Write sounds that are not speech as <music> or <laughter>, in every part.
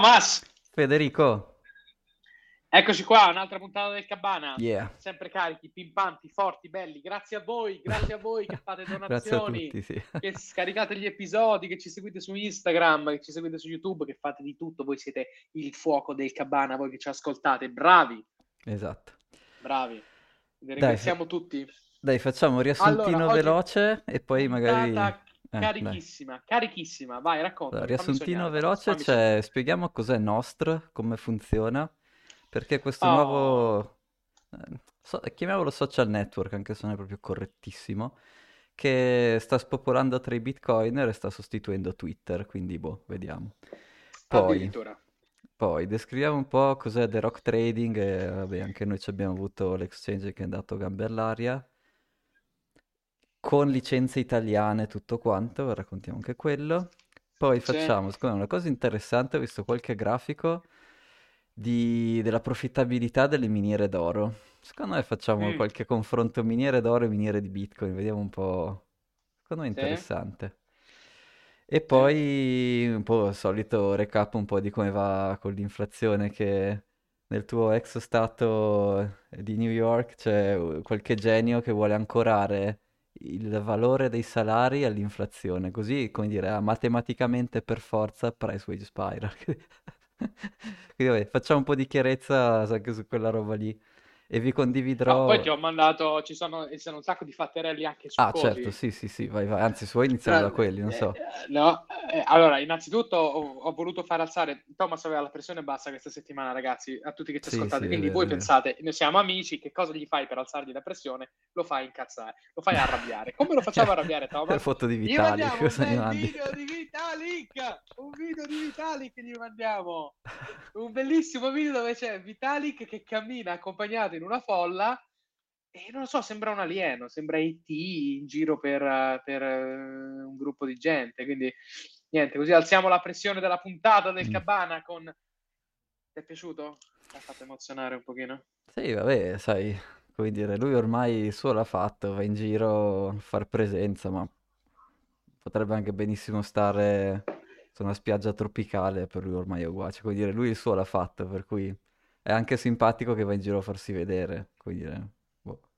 Thomas! Federico, Eccoci qua, un'altra puntata del Cabana. yeah, Sempre carichi, pimpanti, forti, belli. Grazie a voi, grazie a voi che fate <laughs> donazioni, tutti, sì. che scaricate gli episodi, che ci seguite su Instagram, che ci seguite su YouTube, che fate di tutto. Voi siete il fuoco del Cabana, voi che ci ascoltate. Bravi, Esatto. bravi. Vi Dai, ringraziamo tutti. dai, facciamo un riassuntino Allora, veloce e poi magari... Eh, dai. carichissima, carichissima. Vai, fammi riassuntino veloce, cioè, spieghiamo cos'è Nostr, come funziona, perché questo Oh, nuovo, eh, so- chiamiamolo social network, anche se non è proprio correttissimo, che sta spopolando tra i bitcoiner e sta sostituendo Twitter, quindi boh, vediamo. Poi, poi descriviamo un po' cos'è The Rock Trading e vabbè, anche noi ci abbiamo avuto l'exchange che è andato gambe all'aria, con licenze italiane e tutto quanto, raccontiamo anche quello. Poi facciamo, secondo me, una cosa interessante, ho visto qualche grafico di- della profittabilità delle miniere d'oro. Secondo me facciamo Mm, qualche confronto miniere d'oro e miniere di Bitcoin, vediamo un po'. Secondo me è sì, interessante. E sì. poi un po' il solito recap un po' di come va con l'inflazione che nel tuo ex stato di New York c'è qualche genio che vuole ancorare il valore dei salari all'inflazione, così come dire, matematicamente per forza price wage spiral. <laughs> Quindi vabbè, facciamo un po' di chiarezza anche su quella roba lì e vi No, poi condividerò. ti ho mandato, ci sono, ci sono un sacco di fatterelli anche Ah, certo, succosi. sì, sì, sì, vai, vai. Anzi, se vuoi iniziamo da quelli, non eh, so. eh, no, eh, allora, innanzitutto ho, ho voluto far alzare, Thomas aveva la pressione bassa questa settimana, ragazzi, a tutti che ci Sì, ascoltate, sì, quindi voi pensate, noi siamo amici, che cosa gli fai per alzargli la pressione? Lo fai incazzare, lo fai arrabbiare. Come lo facciamo <laughs> arrabbiare, Le Thomas? foto di Gli Vitali, mandiamo <laughs> un cosa gli bel mandi? video di Vitalik, un video di Vitalik gli mandiamo, un bellissimo video dove c'è Vitalik che cammina accompagnato in una folla e non lo so, sembra un alieno, sembra IT in giro per, per, eh, un gruppo di gente. Quindi niente, così alziamo la pressione della puntata del Mm. Cabana con... Ti è piaciuto? Ti ha fatto emozionare un pochino? Sì, vabbè, sai, come dire, lui ormai il suo l'ha fatto, va in giro a far presenza, ma potrebbe anche benissimo stare su una spiaggia tropicale, per lui ormai è uguale, cioè, come dire, lui il suo l'ha fatto, per cui è anche simpatico che va in giro a farsi vedere, dire, boh.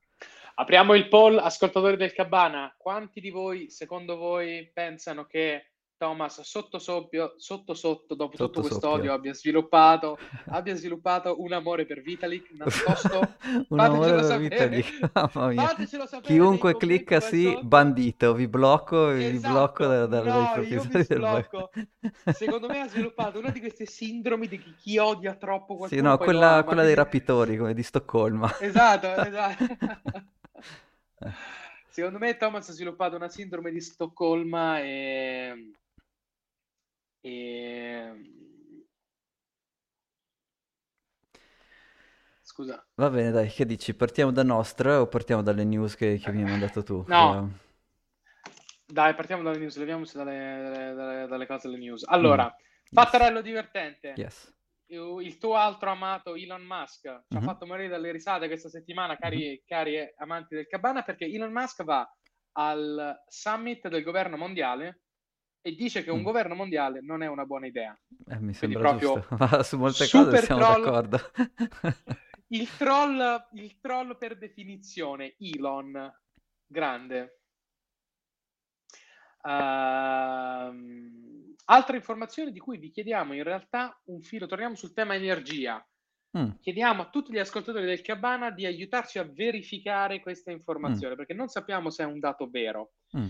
Apriamo il poll, ascoltatori del Cabana. Quanti di voi, secondo voi, pensano che Thomas sotto soppio, sotto sotto, dopo tutto Sotto questo odio, abbia sviluppato, <laughs> abbia sviluppato un amore per Vitalik nascosto? <laughs> Un amore per sapere, Vitalik, <laughs> mamma mia. fatecelo sapere nei Chiunque clicca sì, sotto. bandito, vi blocco, vi blocco da- Esatto, da- dai no, vi del. Secondo me ha sviluppato una di queste sindromi di chi, chi odia troppo Sì, qualcuno no, poi lo quella, ama. quella dei rapitori, come di Stoccolma. Esatto, esatto. Eh. Secondo me Thomas ha sviluppato una sindrome di Stoccolma e... e... Scusa. Va bene, dai, che dici? Partiamo da nostra o partiamo dalle news che, che mi hai mandato tu? No, dai, partiamo dalle news, leviamoci dalle, dalle- dalle- cose delle news. Allora, Mm, yes, Pattarello divertente. yes. il tuo altro amato Elon Musk ci ha Mhm, fatto morire dalle risate questa settimana, cari, cari amanti del Cabana, perché Elon Musk va al summit del governo mondiale e dice che un mm. governo mondiale non è una buona idea. Eh, mi Quindi sembra proprio giusto, <laughs> ma su molte cose siamo troll. d'accordo. <laughs> Il troll, il troll per definizione, Elon, grande. Ehm, altre informazioni di cui vi chiediamo in realtà un filo, torniamo sul tema energia. Mm, Chiediamo a tutti gli ascoltatori del Cabana di aiutarci a verificare questa mm, informazione perché non sappiamo se è un dato vero. mm,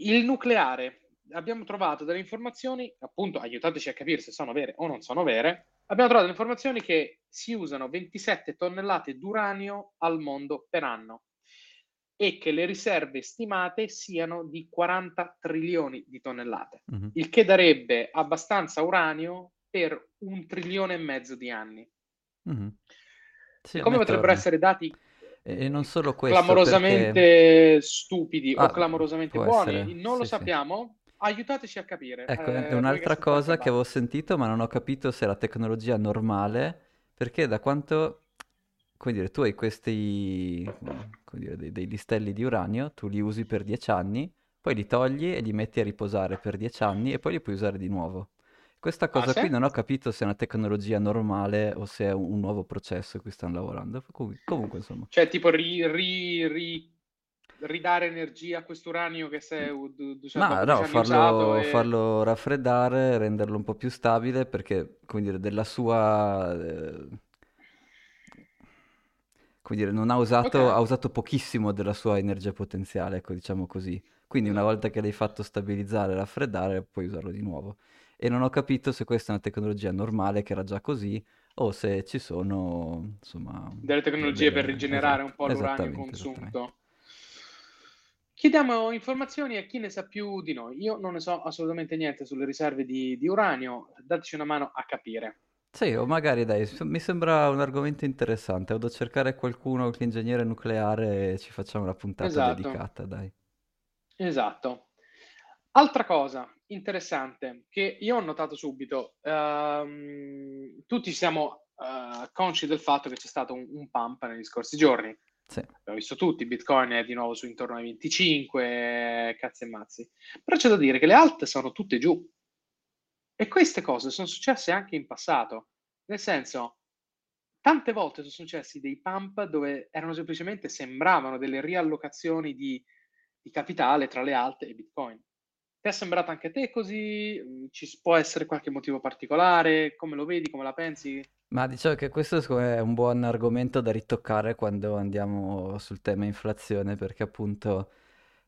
Il nucleare, abbiamo trovato delle informazioni, appunto, aiutateci a capire se sono vere o non sono vere. Abbiamo trovato delle informazioni che si usano 27 tonnellate d'uranio al mondo per anno e che le riserve stimate siano di 40 trilioni di tonnellate, mhm. il che darebbe abbastanza uranio per un trilione e mezzo di anni. Mhm. Sì, Come me potrebbero torna. essere dati E non solo questo, perché... clamorosamente stupidi o Ah, clamorosamente può buoni? essere, Non lo sì, sì. sappiamo? Aiutateci a capire. Ecco, è eh, è un'altra cosa che avevo sentito, ma non ho capito se è la tecnologia normale, perché da quanto, come dire, tu hai questi, dire, dei, dei listelli di uranio, tu li usi per 10 anni, poi li togli e li metti a riposare per 10 anni e poi li puoi usare di nuovo. Questa Ah, cosa sì? qui non ho capito se è una tecnologia normale o se è un, nuovo processo a cui stanno lavorando. Com- Comunque, insomma. Cioè, tipo, ri- ri- ri- ridare energia a quest'uranio che si è u- du- du- cioè, Ma no, usato farlo, e... farlo raffreddare, renderlo un po' più stabile perché, come dire, della sua... eh, come dire, non ha usato, ha usato pochissimo della sua energia potenziale, ecco, diciamo così. Quindi una esatto. volta che l'hai fatto stabilizzare e raffreddare, puoi usarlo di nuovo. E non ho capito se questa è una tecnologia normale che era già così o se ci sono, insomma, Delle de- tecnologie per delle... rigenerare un Esatto, po' l'uranio consunto. Chiediamo informazioni a chi ne sa più di noi. Io non ne so assolutamente niente sulle riserve di, di uranio, dateci una mano a capire. Sì, o magari dai, mi sembra un argomento interessante. Vado a cercare qualcuno che è ingegnere nucleare e ci facciamo una puntata Esatto, dedicata, dai. esatto. Altra cosa interessante che io ho notato subito, ehm, tutti siamo eh, consci del fatto che c'è stato un, un pump negli scorsi giorni. Sì, Abbiamo visto tutti, Bitcoin è di nuovo su intorno ai 25, cazzi e mazzi. Però c'è da dire che le alt sono tutte giù. E queste cose sono successe anche in passato. Nel senso, tante volte sono successi dei pump dove erano semplicemente, sembravano delle riallocazioni di, di capitale tra le alt e Bitcoin. Ti è sembrato anche a te così? Mm, Ci può essere qualche motivo particolare? Come lo vedi? Come la pensi? ma diciamo che questo è un buon argomento da ritoccare quando andiamo sul tema inflazione, perché appunto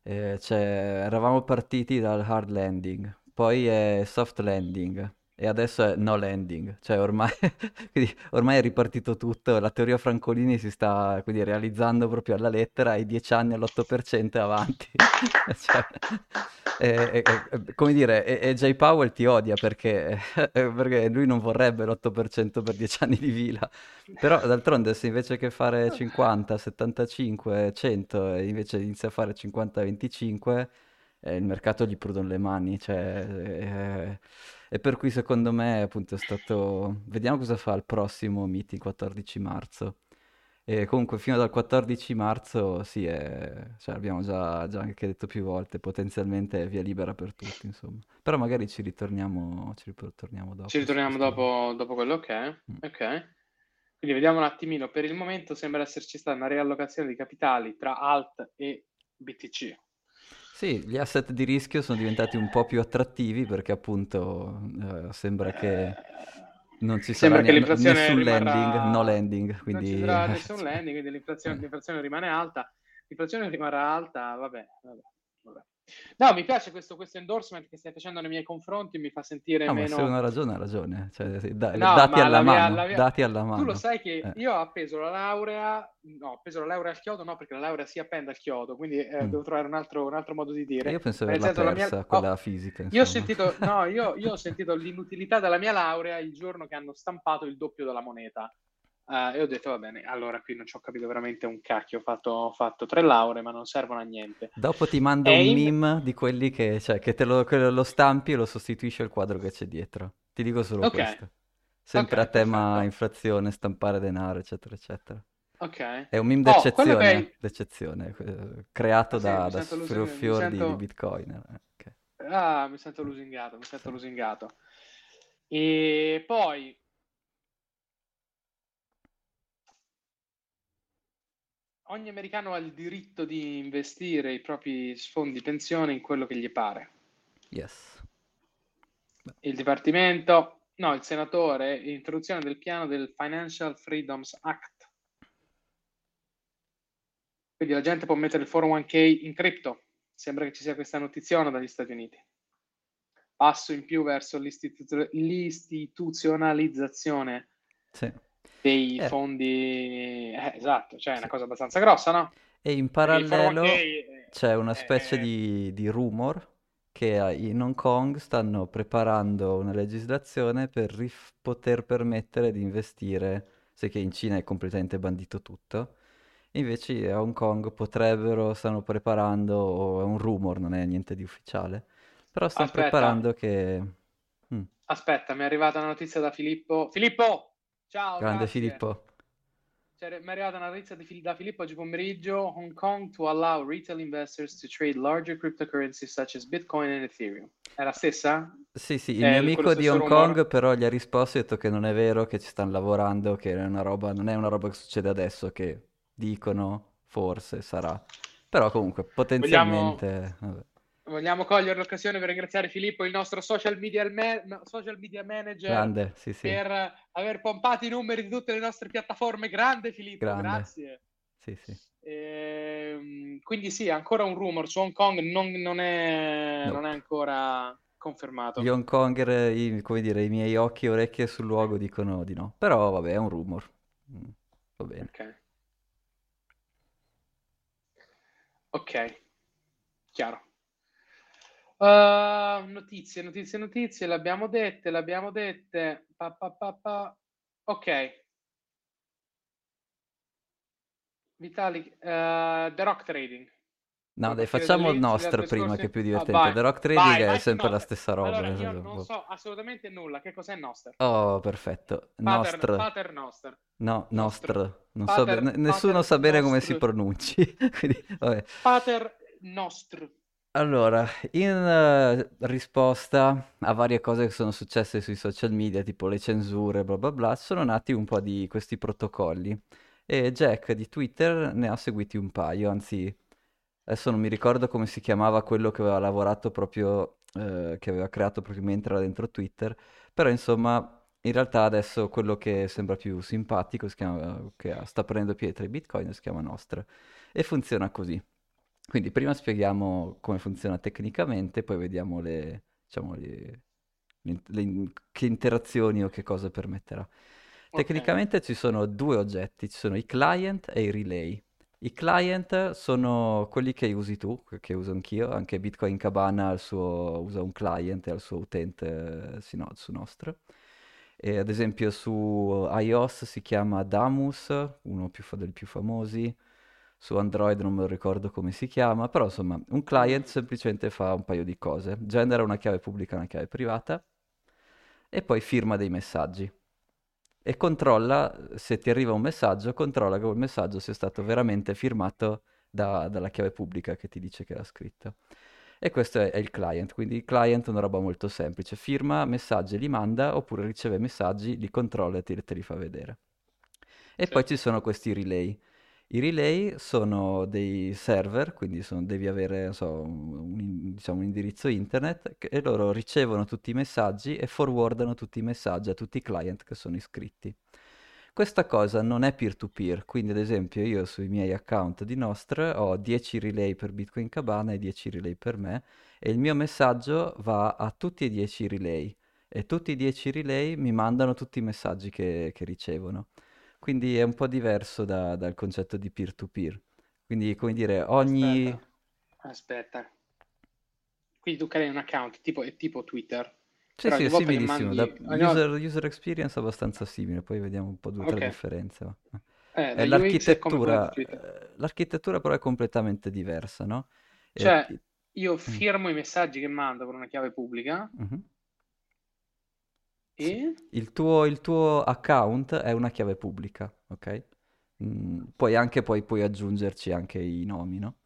eh, cioè, eravamo partiti dal hard landing, poi è soft landing e adesso è no landing, cioè ormai, <laughs> ormai è ripartito tutto, la teoria Francolini si sta quindi, realizzando proprio alla lettera, ai 10 anni all'8% e avanti. <laughs> Cioè, e- e- e- come dire, e, Jay Powell ti odia perché, <laughs> perché lui non vorrebbe l'8% per 10 anni di vila. Però d'altronde se invece che fare 50, 75, 100, e invece inizia a fare 50-25, eh, il mercato gli prudono le mani. Cioè, eh, e per cui secondo me appunto è stato... Vediamo cosa fa il prossimo meeting 14 marzo. E comunque fino dal 14 marzo, sì, è- cioè, abbiamo già, già anche detto più volte, potenzialmente è via libera per tutti, insomma. Però magari ci ritorniamo, ci ritorniamo Ci dopo su ritorniamo dopo, dopo quello, ok? Mm. Ok. Quindi vediamo un attimino. Per il momento sembra esserci stata una riallocazione di capitali tra alt e BTC. Sì, gli asset di rischio sono diventati un po' più attrattivi perché appunto eh, sembra che non ci sarà Sembra che ne- nessun landing, no rimarrà... landing, Non ci quindi... sarà nessun landing, quindi l'inflazione, l'inflazione rimane alta. L'inflazione rimarrà alta, vabbè, vabbè, vabbè. No, mi piace questo, questo endorsement che stai facendo nei miei confronti, mi fa sentire No, ma se uno meno... ha ragione, ha ragione. Cioè, da- No, dati alla la mia, mano, mia- dati alla Tu lo mano. sai che Eh, io ho appeso la laurea, no, ho appeso la laurea al chiodo, no, perché la laurea si appende al chiodo, quindi eh, mm. devo trovare un altro, un altro modo di dire. io penso averla senso, la mia... persa, oh, quella fisica, io ho insomma. sentito, no, io, io ho <laughs> sentito l'inutilità della mia laurea il giorno che hanno stampato il doppio della moneta. Eh, e ho detto, va bene, allora qui non ci ho capito veramente un cacchio, ho fatto, ho fatto tre lauree, ma non servono a niente. Dopo ti mando E un in... meme di quelli che, cioè, che te lo, che lo stampi e lo sostituisce al quadro che c'è dietro. Ti dico solo Ok, questo. Sempre a ok, tema perfetto. inflazione, stampare denaro, eccetera, eccetera. Ok. È un meme Oh, quello che d'eccezione, hai... d'eccezione, eh, creato Ah sì, da, da sento, lusi- mi sfruffior di, di sento... Bitcoin. eh, ok, Ah, mi sento lusingato, mi sì. sento lusingato. E poi, ogni americano ha il diritto di investire i propri fondi pensione in quello che gli pare. Yes. Il Dipartimento, no, il senatore, introduzione del piano del Financial Freedoms Act. Quindi la gente può mettere il 401k in cripto. Sembra che ci sia questa notizia dagli Stati Uniti. Passo in più verso l'istitu- l'istituzionalizzazione sì. Dei Eh, fondi. Eh, esatto, cioè è una cosa abbastanza grossa, no? E in Perché il 401k parallelo è, c'è una specie è- di, di rumor che in Hong Kong stanno preparando una legislazione per rif- poter permettere di investire, sai che in Cina è completamente bandito tutto, invece a Hong Kong potrebbero, stanno preparando, o è un rumor, non è niente di ufficiale, però stanno Aspetta, preparando che... Mm, aspetta, mi è arrivata una notizia da Filippo. Filippo, ciao, grande grazie. Filippo. Cioè, mi è arrivata una notizia da Filippo oggi pomeriggio. Hong Kong to allow retail investors to trade larger cryptocurrencies such as Bitcoin and Ethereum. È la stessa? Sì, sì, il è mio amico di Hong rumore. Kong però gli ha risposto e ha detto che non è vero, che ci stanno lavorando, che è una roba, non è una roba che succede adesso, che dicono forse sarà. Però comunque potenzialmente... Vogliamo, vogliamo cogliere l'occasione per ringraziare Filippo, il nostro social media, ma- social media manager, Grande, sì, sì. per aver pompato i numeri di tutte le nostre piattaforme. Grande Filippo, Grande. grazie. Sì, sì. E, ehm, quindi sì, ancora un rumor su Hong Kong, non, non, è, no. non è, ancora confermato. Gli Hong Konger, i, come dire, i miei occhi e orecchie sul luogo dicono di no. Però vabbè, è un rumor. Mm, va bene. Ok. Ok, chiaro. Uh, notizie, notizie, notizie, l'abbiamo dette, l'abbiamo dette. Pa, pa, pa, pa. Ok. Vitalik, uh, The Rock Trading. No, dai, facciamo il nostro prima che è più divertente. Ah, The Rock Trading vai, vai, è sempre no. la stessa roba. Allora, io non so assolutamente nulla. Che cos'è Nostr? Oh, perfetto. Nostr. Pater Nostr. No, Nostr. Non pater, so bene, nessuno sa bene come si pronunci. <laughs> Quindi, pater Nostr. Allora, in uh, risposta a varie cose che sono successe sui social media, tipo le censure, bla bla bla, sono nati un po' di questi protocolli e Jack di Twitter ne ha seguiti un paio, anzi adesso non mi ricordo come si chiamava quello che aveva lavorato proprio, eh, che aveva creato proprio mentre era dentro Twitter, però insomma in realtà adesso quello che sembra più simpatico, chiama, che sta prendendo piede tra i bitcoin, si chiama Nostra e funziona così. Quindi prima spieghiamo come funziona tecnicamente, poi vediamo le, diciamo, le, le, le che interazioni o che cosa permetterà. Okay. Tecnicamente ci sono due oggetti, ci sono i client e i relay. I client sono quelli che usi tu, che uso anch'io, anche Bitcoin Cabana suo, usa un client e al suo utente su, no, su nostro. E ad esempio su iOS si chiama Damus, uno più, dei più famosi, su Android non me lo ricordo come si chiama, però insomma un client semplicemente fa un paio di cose, genera una chiave pubblica e una chiave privata e poi firma dei messaggi e controlla, se ti arriva un messaggio, controlla che quel messaggio sia stato veramente firmato da, dalla chiave pubblica che ti dice che era scritto. E questo è, è, il client, quindi il client è una roba molto semplice, firma messaggi, li manda oppure riceve messaggi, li controlla e te, te li fa vedere. E sì. poi ci sono questi relay. I relay sono dei server, quindi sono, devi avere so, un, diciamo, un, indirizzo internet e loro ricevono tutti i messaggi e forwardano tutti i messaggi a tutti i client che sono iscritti. Questa cosa non è peer-to-peer, quindi ad esempio io sui miei account di Nostr ho 10 relay per Bitcoin Cabana e 10 relay per me e il mio messaggio va a tutti e 10 i relay e tutti i 10 relay mi mandano tutti i messaggi che, che ricevono. Quindi è un po' diverso da, dal concetto di peer-to-peer. Quindi, come dire, ogni... Aspetta. Aspetta. Quindi tu crei un account tipo, tipo Twitter. Sì, Però sì, è similissimo. Mandi... Da user, user, experience è abbastanza simile, poi vediamo un po' due o okay. tre differenze. Eh, eh, l'architettura, eh, l'architettura però è completamente diversa, no? Cioè, io mm. firmo mm. i messaggi che mando con una chiave pubblica, mm-hmm. E? Il tuo, il tuo account è una chiave pubblica, ok? Mm, poi anche poi puoi aggiungerci anche i nomi, no?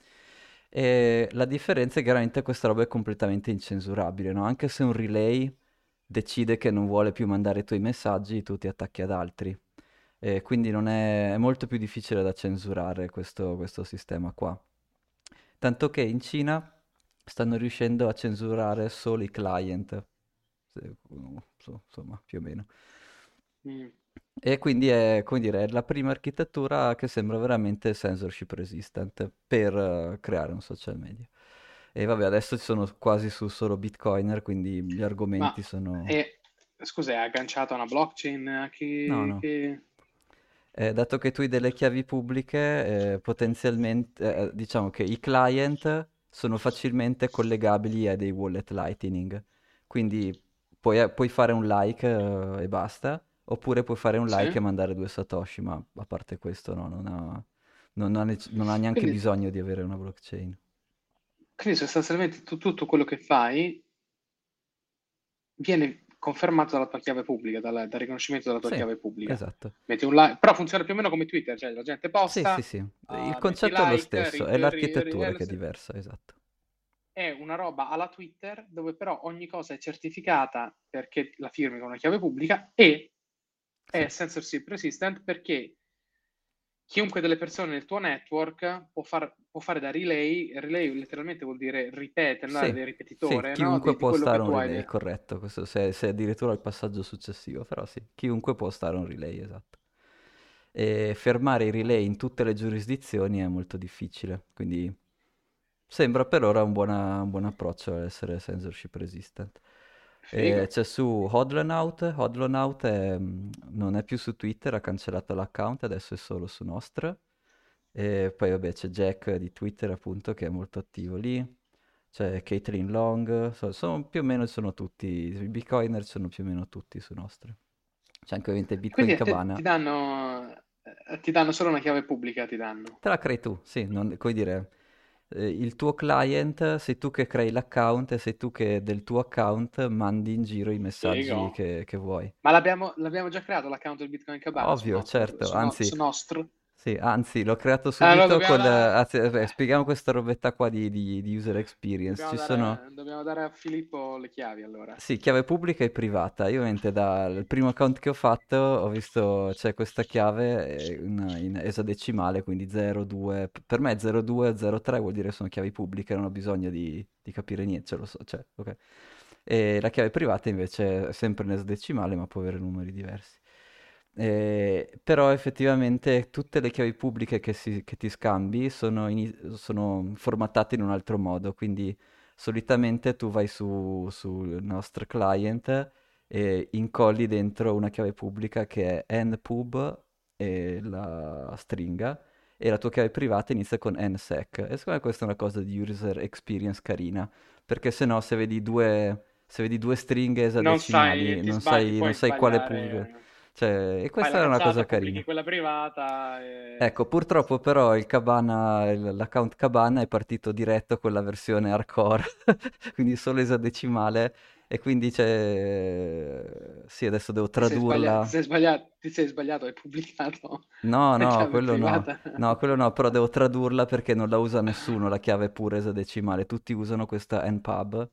E la differenza è che chiaramente questa roba è completamente incensurabile, no? Anche se un relay decide che non vuole più mandare i tuoi messaggi, tu ti attacchi ad altri. E quindi non è, è molto più difficile da censurare questo, questo sistema qua. Tanto che in Cina stanno riuscendo a censurare solo i client insomma, più o meno. Mm. E quindi è, come dire, è la prima architettura che sembra veramente censorship resistant per uh, creare un social media. E vabbè, adesso ci sono quasi su solo Bitcoiner, quindi gli argomenti Ma, sono... E, scusa, è agganciato a una blockchain? Che, no, no. Che... Eh, dato che tu hai delle chiavi pubbliche, eh, potenzialmente, eh, diciamo che i client sono facilmente collegabili a dei wallet Lightning. Quindi puoi, puoi fare un like uh, e basta, oppure puoi fare un like sì. e mandare due satoshi, ma a parte questo no, non ha, non ha, nec- non ha neanche quindi, bisogno di avere una blockchain. Quindi sostanzialmente tu, tutto quello che fai viene confermato dalla tua chiave pubblica, dal, dal riconoscimento della tua Sì, chiave pubblica. esatto. Metti un like, però funziona più o meno come Twitter, cioè la gente Sì, posta, sì, sì. Il ah, concetto metti è lo like, stesso, è l'architettura che è diversa, esatto. È una roba alla Twitter dove però ogni cosa è certificata perché la firmi con una chiave pubblica e è Sì. censorship resistant perché chiunque delle persone nel tuo network può, far- può fare da relay, relay letteralmente vuol dire ripete, no? Sì, Di sì, ripetitore, no? chiunque Di, di può che stare un hai. relay, corretto, questo se, se addirittura il passaggio successivo, però sì, chiunque può stare un relay, esatto. E fermare i relay in tutte le giurisdizioni è molto difficile, quindi sembra per ora un, buona- un buon approccio a essere censorship resistant. Figo. E c'è su Hodlonaut, Hodlonaut è, mm, non è più su Twitter, ha cancellato l'account, adesso è solo su Nostr. E poi vabbè c'è Jack di Twitter appunto che è molto attivo lì, c'è Caitlin Long, so- sono, più o meno sono tutti, i Bitcoiner sono più o meno tutti su Nostr. C'è anche ovviamente Bitcoin Quindi Cabana. ti danno, eh, ti danno solo una chiave pubblica, ti danno. Te la crei tu, sì, non, come dire, eh, il tuo client, sei tu che crei l'account e sei tu che del tuo account mandi in giro i messaggi che, che vuoi. Ma l'abbiamo l'abbiamo già creato l'account del Bitcoin Cabana Ovvio, Nostr, certo, su, no- anzi, su Nostr? Sì, anzi, l'ho creato allora subito dobbiamo con... dare, anzi, eh, spieghiamo questa robetta qua di, di- di user experience. dobbiamo Ci sono... dare, dobbiamo dare a Filippo le chiavi allora. Sì, chiave pubblica e privata. Io ovviamente dal primo account che ho fatto ho visto c'è questa chiave eh, in, in esadecimale, quindi 0, 2. p- Per me 0, 2, 0, 3 vuol dire che sono chiavi pubbliche, non ho bisogno di, di capire niente, ce lo so, cioè, ok. E la chiave privata invece è sempre in esadecimale, ma può avere numeri diversi. Eh, però effettivamente tutte le chiavi pubbliche che, si- che ti scambi sono, ini- sono formattate in un altro modo, quindi solitamente tu vai su, sul nostro client e incolli dentro una chiave pubblica che è npub e la stringa e la tua chiave privata inizia con nsec. E secondo me questa è una cosa di user experience carina, perché se no se vedi due, se vedi due stringhe Non sai, esadecimali non sai, non sai quale pubblica. Cioè, e questa è una cosa carina. quella privata e... Ecco, purtroppo però il Cabana, l'account Cabana è partito diretto con la versione hardcore, <laughs> quindi solo esadecimale, e quindi c'è... Sì, adesso devo tradurla. ti sei sbagliato, ti sei sbagliato, hai pubblicato No, no, quello no. No, quello no, però devo tradurla perché non la usa nessuno, la <laughs> chiave pure esadecimale. Tutti usano questa npub,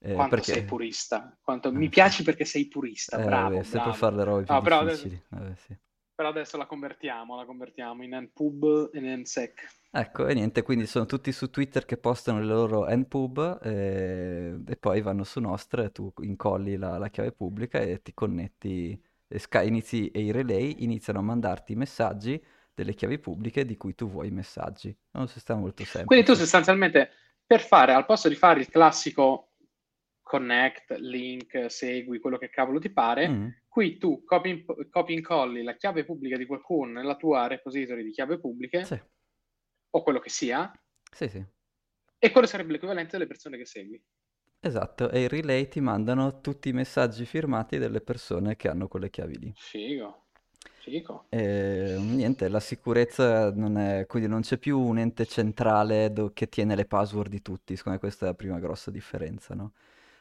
eh, Quanto sei perché... purista, quanto... mi Eh, piaci perché sei purista, eh, bravo, vabbè, sempre fare le robe più No, però adesso. Vabbè, sì. però adesso la convertiamo, la convertiamo in npub e in nsec. Ecco, e niente, quindi sono tutti su Twitter che postano le loro npub eh, e poi vanno su Nostra e tu incolli la, la chiave pubblica e ti connetti e, sca- inizi, e i relay iniziano a mandarti i messaggi delle chiavi pubbliche di cui tu vuoi i messaggi. Non si sta molto Quindi tu semplice. sostanzialmente per fare, al posto di fare il classico connect, link, segui, quello che cavolo ti pare, Mm, qui tu copi, copi incolli la chiave pubblica di qualcuno nella tua repository di chiave pubbliche sì, o quello che sia, sì, sì, e quello sarebbe l'equivalente delle persone che segui. esatto. E i relay ti mandano tutti i messaggi firmati delle persone che hanno quelle chiavi lì. Figo, figo. E niente, la sicurezza non è, quindi non c'è più un ente centrale do- che tiene le password di tutti, secondo me questa è la prima grossa differenza, no?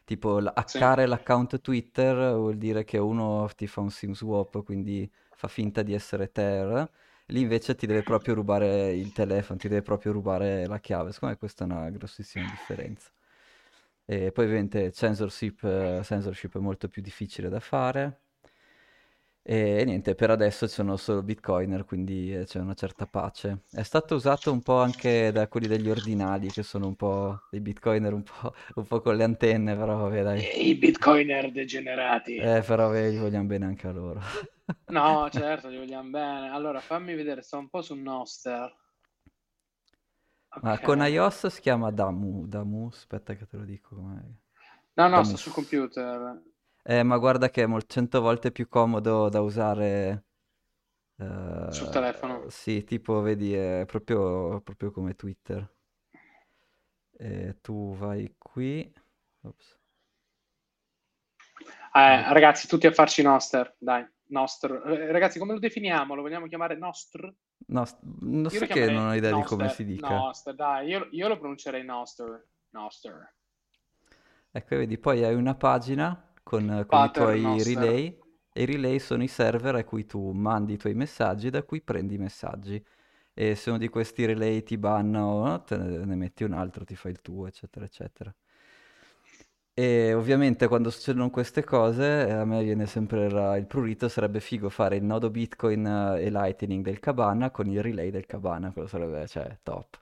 Tipo, l- Sì. hackare l'account Twitter vuol dire che uno ti fa un SIM swap, quindi fa finta di essere te, lì invece ti deve proprio rubare il telefono, ti deve proprio rubare la chiave, secondo me questa è una grossissima differenza. E poi ovviamente censorship, eh, censorship è molto più difficile da fare. E niente, per adesso sono solo bitcoiner, quindi eh, c'è una certa pace. È stato usato un po' anche da quelli degli ordinali, che sono un po' dei bitcoiner un po', <laughs> un po' con le antenne, però vabbè dai. I bitcoiner degenerati. Eh, però vabbè, gli vogliamo bene anche a loro. <laughs> No, certo, li vogliamo bene. Allora, fammi vedere, sto un po' su Noster. Ma Ok. con iOS si chiama Damu, Damu, aspetta che te lo dico com'è. No, no, sto Damu. sul computer. Eh, ma guarda che è mol- cento volte più comodo da usare. Sul eh, telefono. sì, tipo, vedi, è proprio, proprio come Twitter. E tu vai qui. Ops. Eh, ragazzi, tutti a farci Noster, dai. Nostr. Eh, Ragazzi, come lo definiamo? Lo vogliamo chiamare Nostr? No, s- non so che non ho idea di come si dica. Noster, dai, io, io lo pronuncerei Noster. Noster. Ecco, vedi, poi hai una pagina con, con i tuoi master. relay e i relay sono i server a cui tu mandi i tuoi messaggi da cui prendi i messaggi. E se uno di questi relay ti banna o no, te ne, metti un altro, ti fai il tuo, eccetera, eccetera. E ovviamente quando succedono queste cose, eh, a me viene sempre il, il prurito, sarebbe figo fare il nodo Bitcoin eh, e Lightning del Cabana con il relay del Cabana, quello sarebbe, cioè, top.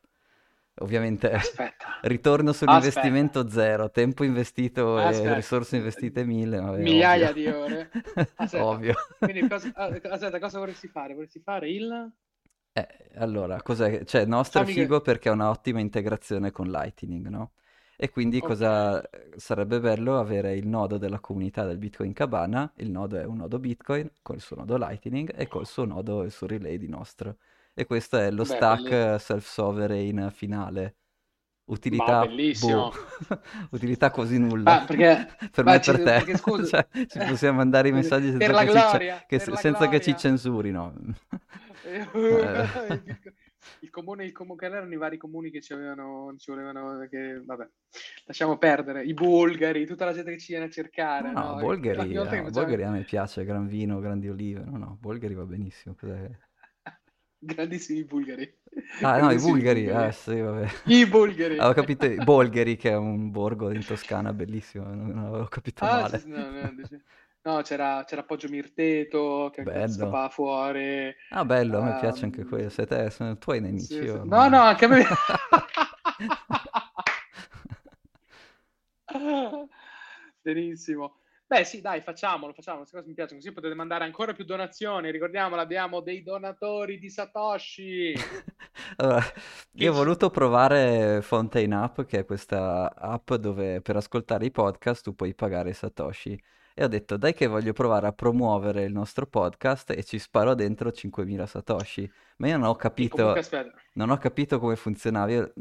Ovviamente Aspetta. <laughs> ritorno sull'investimento zero, tempo investito e Aspetta. risorse investite mille, vabbè, Migliaia ovvio. di ore. <laughs> Aspetta. Ovvio. Quindi cosa, ah, aspetta, cosa vorresti fare? Vorresti fare il... Eh, allora, cos'è? Cioè, Nostra è Fammi che- figo perché ha un'ottima integrazione con Lightning, no? E quindi cosa sarebbe bello avere il nodo della comunità del Bitcoin Cabana, il nodo è un nodo Bitcoin col suo nodo Lightning e col suo nodo il suo relay di Nostro. E questo è lo Beh, stack belli- self-sovereign finale. Utilità, bellissimo. boh. <laughs> Utilità quasi nulla. Ma perché... <laughs> Per me e ci- per te. perché, <laughs> scusa- Cioè, ci possiamo mandare i messaggi senza che, ci, gloria, che- per la senza che ci censurino. il, il comune, il comune, erano i vari comuni che ci avevano, ci volevano, che, vabbè, lasciamo perdere, i bulgari, tutta la gente che ci viene a cercare, No, no, no? Volta che eh, facciamo- a me piace, gran vino, grandi olive. No, no, Bolgheri va benissimo. cos'è? Grandissimi bulgari. Ah, no, i bulgari, bulgari. eh, sì, vabbè. I bulgari. Avevo capito, i Bolgheri, che è un borgo in Toscana bellissimo, non, non avevo capito Ah, male. sì, no, no, no, c'era, c'era Poggio Mirteto che Bello. scappava fuori. Ah, bello, a me piace anche Ehm, quello. Sei te, sono tuoi nemici. Sì, sì. io No, no, anche a me. <laughs> <laughs> Benissimo. Beh, sì, dai, facciamolo, facciamolo. Queste cose mi piacciono. Così potete mandare ancora più donazioni. Ricordiamolo, abbiamo dei donatori di Satoshi. <laughs> Allora, io ho voluto provare Fontaine App, che è questa app dove per ascoltare i podcast tu puoi pagare Satoshi. E ho detto, dai che voglio provare a promuovere il nostro podcast e ci sparo dentro 5.000 Satoshi. Ma io non ho capito, non ho capito come funzionava, io-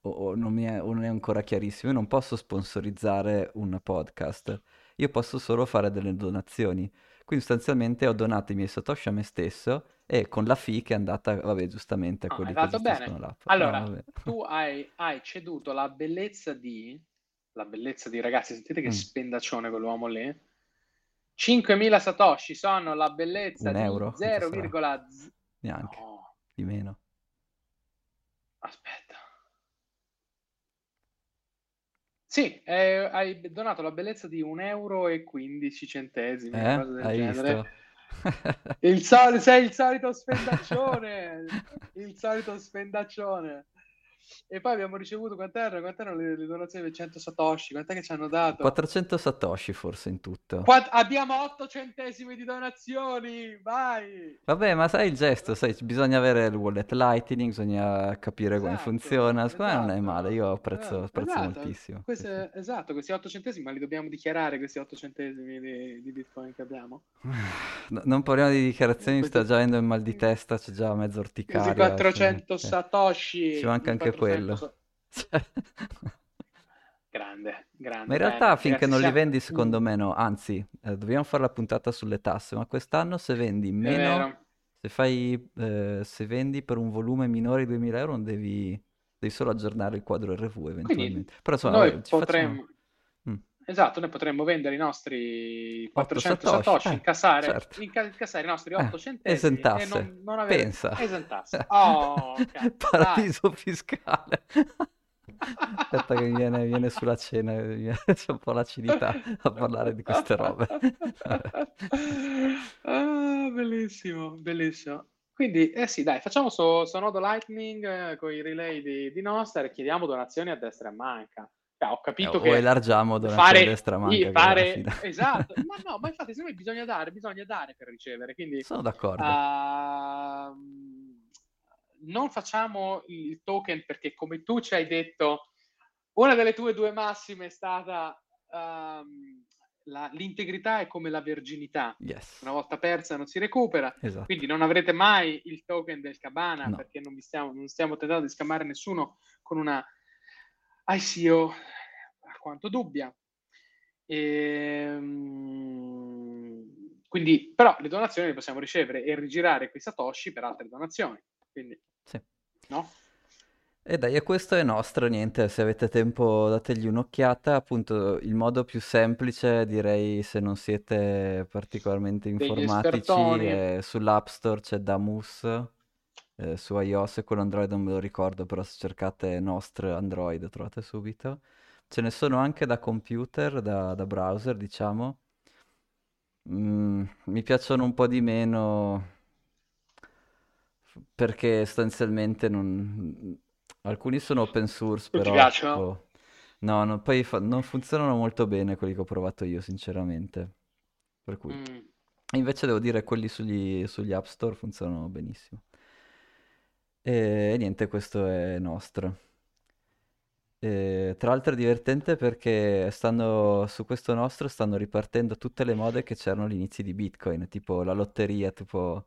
o, o non è, o non è ancora chiarissimo. Io non posso sponsorizzare un podcast, io posso solo fare delle donazioni. Quindi sostanzialmente ho donato i miei Satoshi a me stesso e con la fee che è andata, vabbè, giustamente a Ah, quelli che bene. gestiscono l'app. Allora, No, tu hai, hai ceduto la bellezza di... La bellezza di, ragazzi, sentite che Mm. spendaccione quell'uomo lì. 5.000 Satoshi sono la bellezza Un di euro? Quanto sarà? 0, z- Neanche, No, di meno. aspetta. Sì, eh, hai donato la bellezza di 1 euro e 15 centesimi, una Eh? cosa del Hai genere. visto? Il soli- sei il solito <laughs> spendaccione, il solito spendaccione. E poi abbiamo ricevuto, quant'erano, quant'erano le, le donazioni del 100 Satoshi? Quant'è che ci hanno dato? 400 Satoshi forse in tutto. Quant- abbiamo 8 centesimi di donazioni, vai! Vabbè, ma sai il gesto, sai, bisogna avere il wallet Lightning, bisogna capire come Esatto, funziona. Secondo me non è esatto. male, io apprezzo, Eh, apprezzo esatto. moltissimo. Sì, Questi- sì. esatto, questi 8 centesimi, ma li dobbiamo dichiarare questi 8 centesimi di, di Bitcoin che abbiamo? <sighs> No, non parliamo di dichiarazioni, mi sta già avendo il mal di <laughs> testa, c'è già mezzo orticaria. 400 sì, sì. Satoshi. Ci manca anche 400 quello. Cioè- <laughs> Grande, grande. Ma in realtà bene. finché non li vendi, secondo me no. Anzi, eh, dobbiamo fare la puntata sulle tasse, ma quest'anno se vendi meno, se fai, eh, se vendi per un volume minore di 2000 euro, non devi, devi solo aggiornare il quadro RV eventualmente. Però insomma, Noi vabbè, potremmo, facciamo... Esatto, noi potremmo vendere i nostri 400 Satoshi, satoshi, eh, incassare, certo. inca- incassare i nostri Eh, 8 centesimi esentasse. e non, non avere Pensa. esentasse. <laughs> Oh, Paradiso fiscale. <laughs> Aspetta che mi viene, viene sulla cena, viene- <laughs> c'è un po' l'acidità a parlare di queste robe. ah, bellissimo, bellissimo. Quindi, eh sì, dai, facciamo so, so nodo Lightning eh, con i relay di, di Nostra e chiediamo donazioni a destra e a manca. Cioè, ho capito o che elargiamo donazioni fare, destra manca, fare- <laughs> esatto, <laughs> ma no, ma infatti secondo me bisogna dare, bisogna dare per ricevere, quindi Sono d'accordo. Ah, non facciamo il token perché come tu ci hai detto, una delle tue due massime è stata ehm, la- l'integrità è come la verginità, Yes. una volta persa non si recupera, Esatto. quindi non avrete mai il token del Cabana No. perché non, stiamo, non stiamo tentando di scamare nessuno con una ICO alquanto dubbia. Ehm, quindi, però, le donazioni le possiamo ricevere e rigirare quei satoshi per altre donazioni. Quindi, Sì. no? E dai, e questo è nostro, niente, se avete tempo dategli un'occhiata, appunto il modo più semplice direi se non siete particolarmente informatici è sull'App Store c'è Damus, eh, su iOS e quello Android non me lo ricordo, però se cercate Nostr Android trovate subito. Ce ne sono anche da computer, da, da browser diciamo, Mm, mi piacciono un po' di meno perché sostanzialmente non... alcuni sono open source, Non ti però piacciono? boh. No, no, poi fa- non funzionano molto bene quelli che ho provato io, sinceramente. Per cui. Mm, Invece devo dire quelli sugli, sugli App Store funzionano benissimo. E, niente, questo è nostro. E, tra l'altro è divertente perché stanno, su questo nostro stanno ripartendo tutte le mode che c'erano agli inizi di Bitcoin, tipo la lotteria, tipo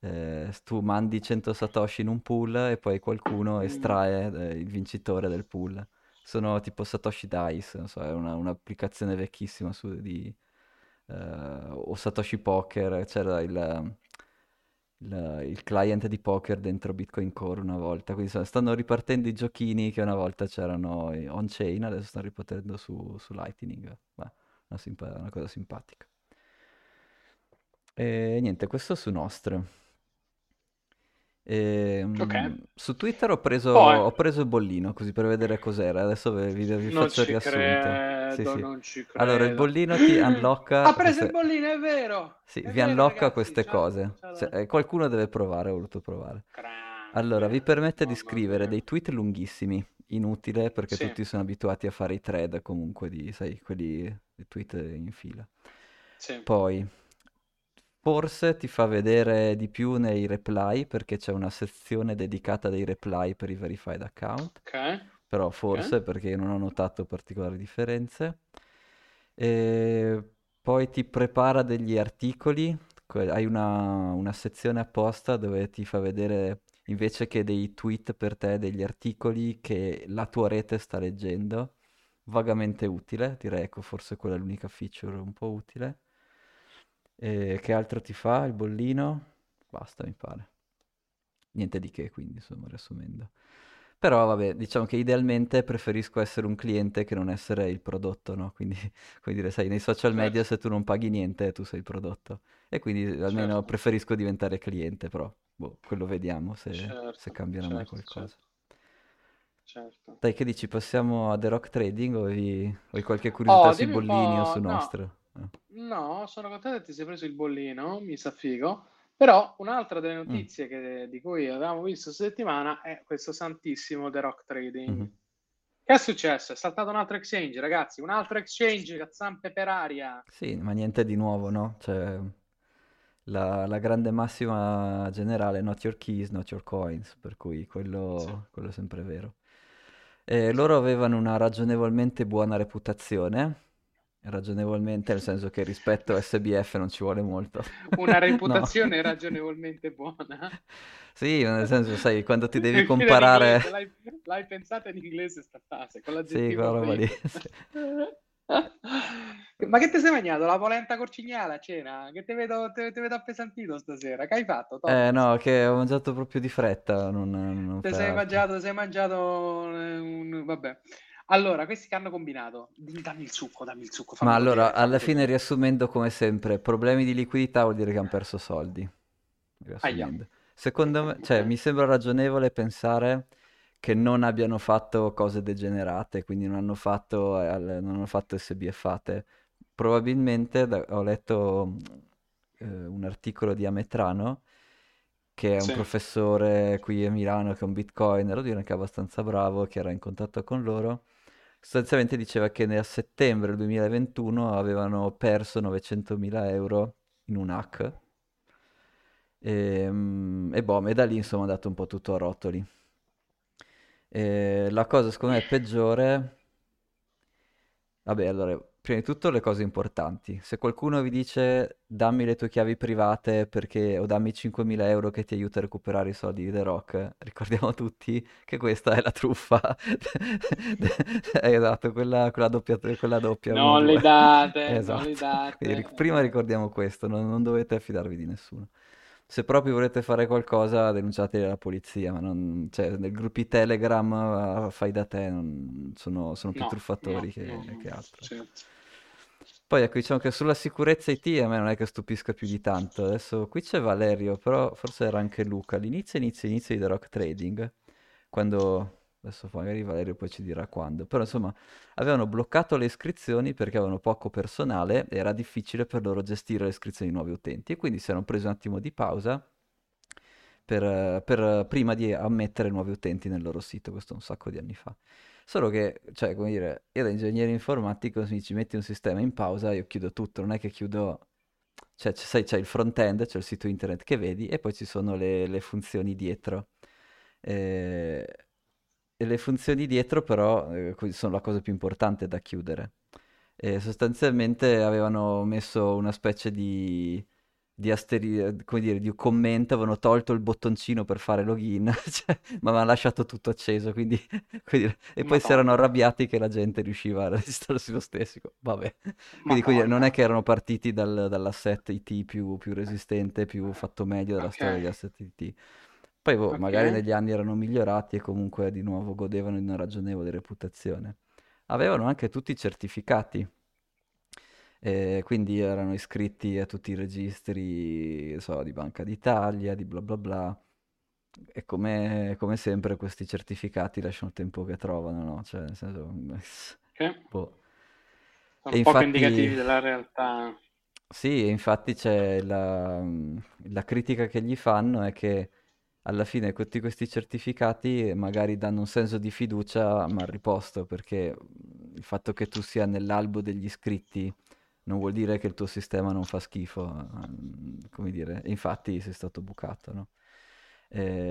eh, tu mandi 100 satoshi in un pool e poi qualcuno mm. estrae eh, il vincitore del pool. Sono tipo Satoshi Dice, non so, è una- un'applicazione vecchissima su, di, eh, o Satoshi Poker, c'era il, il- il client di poker dentro Bitcoin Core una volta, quindi sta- stanno ripartendo i giochini che una volta c'erano on-chain, adesso stanno ripartendo su, su Lightning, Beh, una, simpa- una cosa simpatica. E niente, questo su Nostr. Ok. Ehm, su Twitter ho preso, Poi, ho preso il bollino così per vedere cos'era. Adesso vi, vi- vi faccio il riassunto. Sì, credo, sì. non ci Allora, il credo. bollino ti unlocka <clears throat> Ha preso il queste, bollino, è vero. sì, È vi vero, unlocka ragazzi. queste Ciao, cose. Se- ciao. eh, qualcuno deve provare, ho voluto provare. Allora, vi Grande. permette di scrivere dei tweet lunghissimi, inutile perché Sì, tutti sono abituati a fare i thread comunque di, sai, quelli, i tweet in fila. sì. Poi, forse ti fa vedere di più nei reply perché c'è una sezione dedicata dei reply per i verified account, Ok, però forse perché io non ho notato particolari differenze. E poi ti prepara degli articoli, hai una, una sezione apposta dove ti fa vedere invece che dei tweet per te, degli articoli che la tua rete sta leggendo. Vagamente utile, direi, ecco, forse quella è l'unica feature un po' utile. E che altro ti fa il bollino? Basta, mi pare. Niente di che, quindi, insomma, riassumendo. Però, vabbè, diciamo che idealmente preferisco essere un cliente che non essere il prodotto, no? Quindi, <laughs> come dire, sai, nei social media Certo, se tu non paghi niente, tu sei il prodotto. E quindi almeno certo, preferisco diventare cliente, però, boh, quello vediamo se, se certo, cambierà mai certo, qualcosa. certo, certo. Dai, che dici? Passiamo a The Rock Trading o hai, o hai qualche curiosità Oh, sui bollini o su No, nostro? Eh. no, sono contento che ti sei preso il bollino, mi sa figo. Però un'altra delle Mm, notizie che- di cui avevamo visto questa settimana è questo santissimo The Rock Trading. mhm. Che è successo? È saltato un altro exchange, ragazzi, un altro exchange a zampe per aria. Sì, ma niente di nuovo, no? Cioè, la, la grande massima generale, not your keys, not your coins, per cui Sì, quello, quello è sempre vero. E sì. loro avevano una ragionevolmente buona reputazione, ragionevolmente nel senso che rispetto a SBF non ci vuole molto. Una <laughs> No. reputazione ragionevolmente buona. Sì, nel senso, sai, quando ti devi comparare... l'hai, l'hai pensata in inglese sta frase, con Sì, quella l'aggettivo roba lì. sì. <laughs> Ma che ti sei mangiato? La polenta corcignale a cena? Che ti vedo, te, te vedo appesantito stasera. Che hai fatto, Eh Thomas? no, che ho mangiato proprio di fretta, non, non Te sei mangiato, sei mangiato eh, un... Vabbè. Allora, questi che hanno combinato? Dammi il succo, dammi il succo, Ma allora, fammi alla fine, godere. riassumendo come sempre, problemi di liquidità vuol dire che hanno perso soldi. Secondo me, cioè, mi sembra ragionevole pensare che non abbiano fatto cose degenerate, quindi non hanno fatto, eh, non hanno fatto SBFate. Probabilmente, ho letto eh, un articolo di Ametrano, che è un Sì, professore qui a Milano, che è un bitcoiner, devo dire che è abbastanza bravo, che era in contatto con loro. Sostanzialmente diceva che nel settembre 2021 avevano perso 900.000 euro in un hack e, mm, e boh, e da lì insomma è andato un po' tutto a rotoli. E la cosa secondo me peggiore, vabbè allora, prima di tutto le cose importanti. Se qualcuno vi dice dammi le tue chiavi private perché, o dammi 5.000 euro che ti aiuta a recuperare i soldi di The Rock, <laughs> ricordiamo tutti che questa è la truffa. <laughs> Esatto, quella, quella doppia, quella doppia non le 1-2. date, <laughs> non le Esatto. Quindi date. ric- prima ricordiamo questo, non, non dovete affidarvi di nessuno. se proprio volete fare qualcosa denunciate la polizia, ma non, cioè, nel gruppi Telegram uh, fai da te, non, sono, sono, più No, truffatori no, che, che altro. sì. Poi ecco, diciamo che sulla sicurezza IT a me non è che stupisca più di tanto. Adesso qui c'è Valerio, però forse era anche Luca. L'inizio, inizio, inizio di The Rock Trading, quando... Adesso magari Valerio poi ci dirà quando. Però insomma, avevano bloccato le iscrizioni perché avevano poco personale e era difficile per loro gestire le iscrizioni di nuovi utenti. E quindi si erano presi un attimo di pausa per, per- prima di ammettere nuovi utenti nel loro sito, questo un sacco di anni fa. Solo che, cioè, come dire, io da ingegnere informatico, se mi ci metti un sistema in pausa, io chiudo tutto, non è che chiudo... Cioè, c- sai, c'è il front-end, c'è il sito internet che vedi e poi ci sono le, le funzioni dietro. Eh, E, le funzioni dietro però eh, sono la cosa più importante da chiudere. E sostanzialmente avevano messo una specie di, di asteri- come dire, di commento, avevano tolto il bottoncino per fare login, <laughs> cioè, ma avevano lasciato tutto acceso, quindi, <laughs> quindi- e poi si erano arrabbiati che la gente riusciva a registrarsi lo stesso. Vabbè, quindi, quindi non è che erano partiti dal- dall'asset IT più, più resistente, più fatto meglio della Ok, storia degli asset IT. Poi boh, ok. magari negli anni erano migliorati e comunque di nuovo godevano di una ragionevole reputazione. Avevano anche tutti i certificati, e quindi erano iscritti a tutti i registri, so, di Banca d'Italia, di bla bla bla. E come, come sempre questi certificati lasciano il tempo che trovano, no? Cioè, nel senso, Ok. <laughs> boh. E Sono poco infatti, indicativi della realtà. sì, e infatti c'è la, la critica che gli fanno è che alla fine tutti questi certificati magari danno un senso di fiducia mal riposto, perché il fatto che tu sia nell'albo degli iscritti non vuol dire che il tuo sistema non fa schifo, ehm, come dire, e infatti sei stato bucato, no?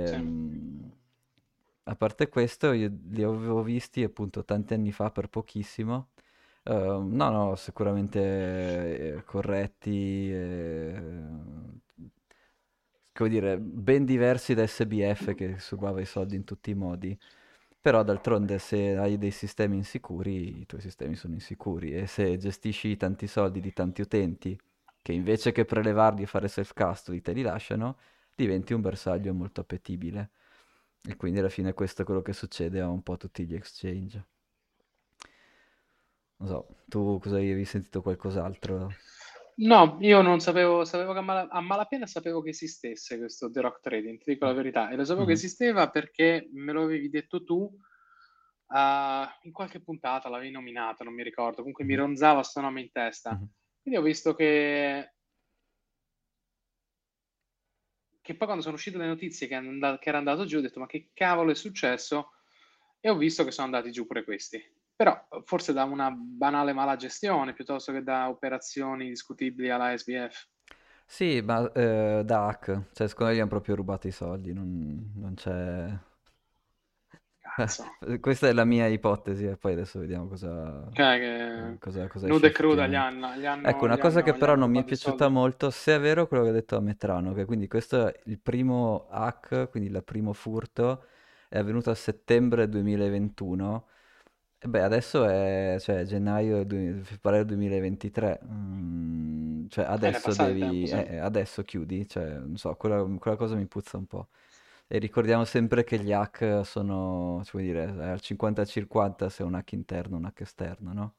Sì. Ehm, a parte questo, io li avevo visti appunto tanti anni fa per pochissimo. Ehm, no, no, sicuramente eh, corretti, eh, come dire, ben diversi da SBF che subava i soldi in tutti i modi. Però d'altronde se hai dei sistemi insicuri, i tuoi sistemi sono insicuri e se gestisci tanti soldi di tanti utenti che invece che prelevarli e fare self-custody te li lasciano, diventi un bersaglio molto appetibile. E quindi alla fine questo è quello che succede a un po' tutti gli exchange. Non so, tu cosa avevi sentito qualcos'altro? No, io non sapevo, sapevo che a, mala- a malapena sapevo che esistesse questo The Rock Trading, ti dico la Mm. verità, e lo sapevo che Mhm, esisteva perché me lo avevi detto tu, ah, in qualche puntata l'avevi nominato, non mi ricordo, comunque mi mhm, ronzava sto nome in testa. mhm. Quindi ho visto che, che poi quando sono uscite le notizie che, and- che era andato giù, ho detto ma che cavolo è successo? E ho visto che sono andati giù pure questi. Però forse da una banale mala gestione piuttosto che da operazioni discutibili alla SBF. Sì, ma eh, da hack, cioè secondo me gli hanno proprio rubato i soldi, non, non c'è... Cazzo. Eh, <laughs> Questa è la mia ipotesi e poi adesso vediamo cosa, eh, che cosa, cosa nuda esce e cruda gli hanno, gli Ecco, hanno, una gli cosa che hanno, gli però non mi è piaciuta soldi. molto, se è vero quello che ha detto a Metrano, che quindi questo è il primo hack, quindi il primo furto, è avvenuto a settembre 2021, e beh, adesso è cioè, gennaio, du- febbraio 2023, mm, cioè Eh, adesso tempo, devi, sì. eh, eh, adesso chiudi, cioè, non so, quella, quella cosa mi puzza un po'. E ricordiamo sempre che gli hack sono, cioè, dire, al 50-50 se è un hack interno o un hack esterno, no?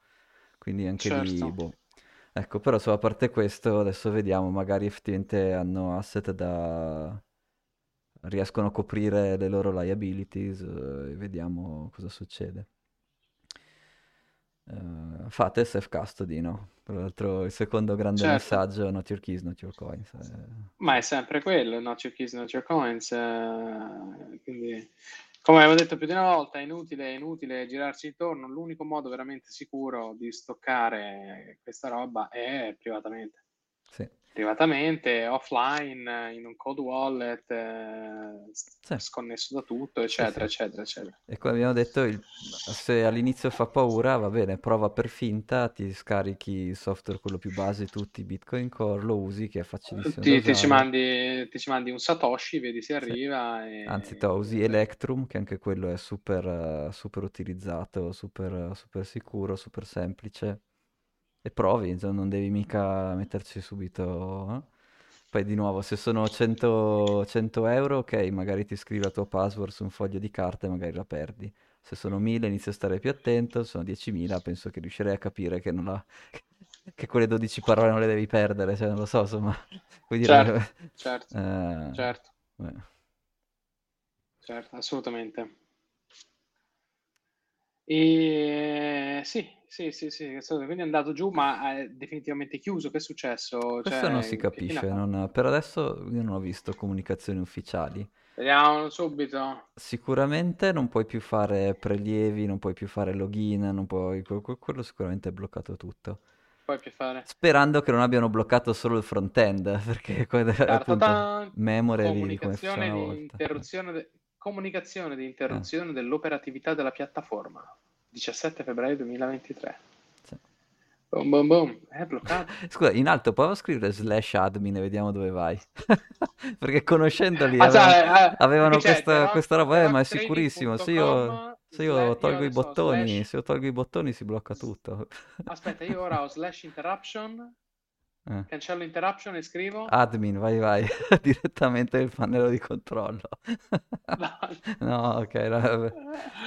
Quindi anche lì, Certo. boh. Ecco, però so, a parte questo, adesso vediamo, magari effettivamente hanno asset da... riescono a coprire le loro liabilities eh, e vediamo cosa succede. Eh, fate self-custody, no? Tra l'altro il secondo grande Certo. messaggio, not your keys, not your coins. eh, Ma è sempre quello, not your keys, not your coins. eh, quindi, come avevo detto più di una volta, è inutile, è inutile girarci intorno. L'unico modo veramente sicuro di stoccare questa roba è privatamente. Sì. Privatamente, offline, in un cold wallet, eh, Sì. sconnesso da tutto, Sì, eccetera, sì. eccetera, eccetera. E come abbiamo detto, il- se all'inizio fa paura, va bene, prova per finta, ti scarichi il software, quello più base, tutti, Bitcoin Core, lo usi, che è facilissimo Ti, ti ci mandi, ti ci mandi un Satoshi, vedi se Sì. arriva Anzi, e... to, usi Electrum, che anche quello è super, eh, super utilizzato, super, super sicuro, super semplice. E provi, insomma, non devi mica metterci subito... eh. Poi di nuovo, se sono 100, 100 euro, ok, magari ti scrivi la tua password su un foglio di carta e magari la perdi. Se sono 1000 inizio a stare più attento, se sono 10.000 penso che riuscirei a capire che, non la... che quelle 12 parole non le devi perdere, cioè non lo so, insomma. <laughs> Vuoi dire... Certo, certo, <laughs> Eh, certo, certo, assolutamente. E sì, sì, sì, sì, quindi è andato giù, ma è definitivamente chiuso. Che è successo? Questo non Cioè, si fine ha capisce, non- per adesso io non ho visto comunicazioni ufficiali. Vediamo subito. Sicuramente non puoi più fare prelievi, non puoi più fare login, non puoi... que- que- quello sicuramente è bloccato tutto. Poi che fare? Sperando che non abbiano bloccato solo il front-end, <laughs> perché appunto memory di, come di interruzione, de- comunicazione di Eh, interruzione dell'operatività della piattaforma. 17 febbraio 2023. sì. Boom, boom, boom. È bloccato. <laughs> Scusa, in alto provo scrivere slash admin e vediamo dove vai. <laughs> Perché conoscendoli Ah, avevano, sai, eh, avevano questa, The questa Rock, roba, eh, ma è Rock sicurissimo. Se io, se io slash, io tolgo i bottoni, slash se io tolgo i bottoni si blocca tutto. aspetta io ora ho slash interruption Eh. cancello interruption e scrivo Admin, vai vai, <laughs> direttamente nel pannello di controllo. no, <laughs> No, ok, no.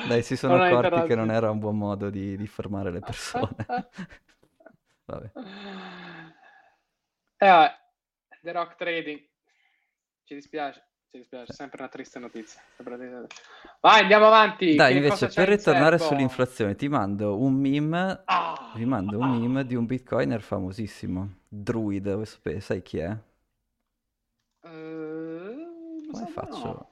Dai, si sono non accorti che non era un buon modo di, di fermare le persone. <laughs> Vabbè. eh, vabbè, The Rock Trading ci dispiace ci dispiace sempre una triste notizia vai andiamo avanti Dai, che invece, per in ritornare serbo sull'inflazione, ti mando un meme, ah, vi mando un ah. meme di un bitcoiner famosissimo, Druid, sai chi è? Mi Come faccio? no.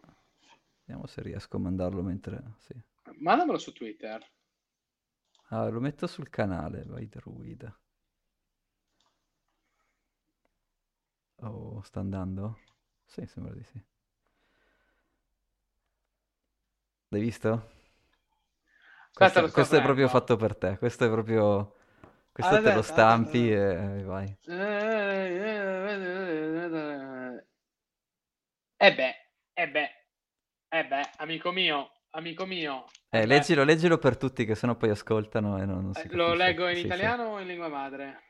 Vediamo se riesco a mandarlo mentre... Sì. mandamelo su Twitter Ah, lo metto sul canale, vai Druid. Oh, sta andando? Sì, sembra di sì. L'hai visto? aspetta Questo, sto questo è proprio fatto per te, questo è proprio... Questo te lo aspetta stampi aspetta e vai. E beh, e beh, e beh, amico mio, amico mio, Eh, leggilo, leggilo per tutti che sennò poi ascoltano e non, non si Eh, Lo leggo in Sì, sì. italiano o in lingua madre?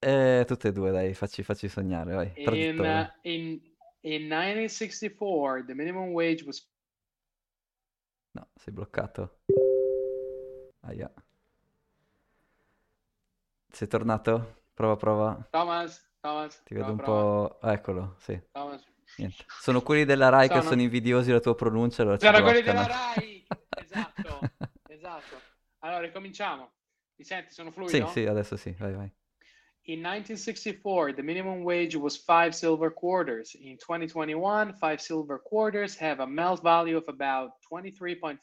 Eh, tutte e due, dai, facci, facci sognare, vai. In, uh, in, in 1964, the minimum wage was No, sei bloccato. Aia. Sei tornato? Prova, prova. Thomas, Thomas, Ti vedo prova, un po'... Eccolo, sì. Thomas. Niente. Sono quelli della Rai che Sono, sono invidiosi della tua pronuncia, allora sono quelli della. Rai. Esatto, <laughs> esatto. Allora, ricominciamo. Mi senti? Sono Sì, fluido? sì, adesso sì, vai, vai. In 1964, the minimum wage was five silver quarters. In 2021, five silver quarters have a melt value of about $23.50.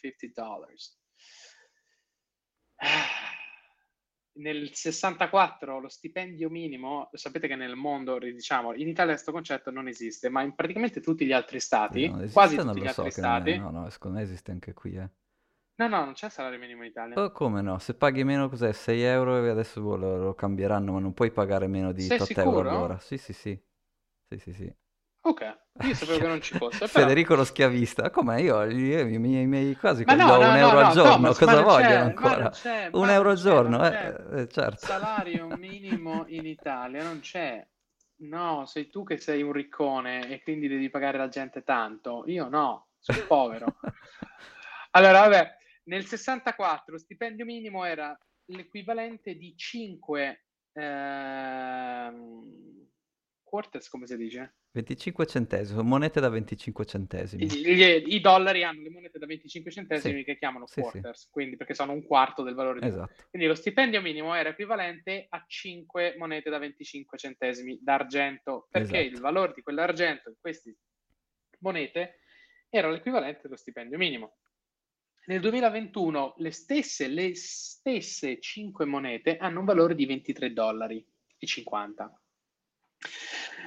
<sighs> Nel 64 lo stipendio minimo, sapete che nel mondo, diciamo, in Italia questo concetto non esiste, ma in praticamente tutti gli altri stati, no, quasi esiste, tutti gli so, altri stati, No, no, secondo me esiste anche qui, eh. No, no, non c'è salario minimo in Italia. Oh, come no? Se paghi meno, cos'è? 6 euro e adesso boh, lo, lo cambieranno, ma non puoi pagare meno di Sei 8 euro all'ora. Sì, sì, sì. Sì, sì, sì. Ok, io sapevo che non ci <laughs> fosse, però... Federico lo schiavista. Come io, io- i miei, miei quasi no, do no, un no, euro al no, giorno, Thomas, ma cosa vogliono ancora? Un euro al giorno, eh, eh, certo. salario minimo in Italia, non c'è. No, sei tu che sei un riccone e quindi devi pagare la gente tanto. Io no, sono povero. <laughs> Allora, vabbè, nel 64 lo stipendio minimo era l'equivalente di 5 ehm, quarters, come si dice? 25 centesimi, monete da 25 centesimi. I, i dollari hanno le monete da 25 Sì, centesimi che chiamano sì, sì, quarters, quindi perché sono un quarto del valore di esatto, Quindi lo stipendio minimo era equivalente a 5 monete da 25 centesimi d'argento, perché il esatto. valore di quell'argento in queste monete era l'equivalente dello stipendio minimo. Nel 2021 le stesse, le stesse 5 monete hanno un valore di 23 dollari e 50.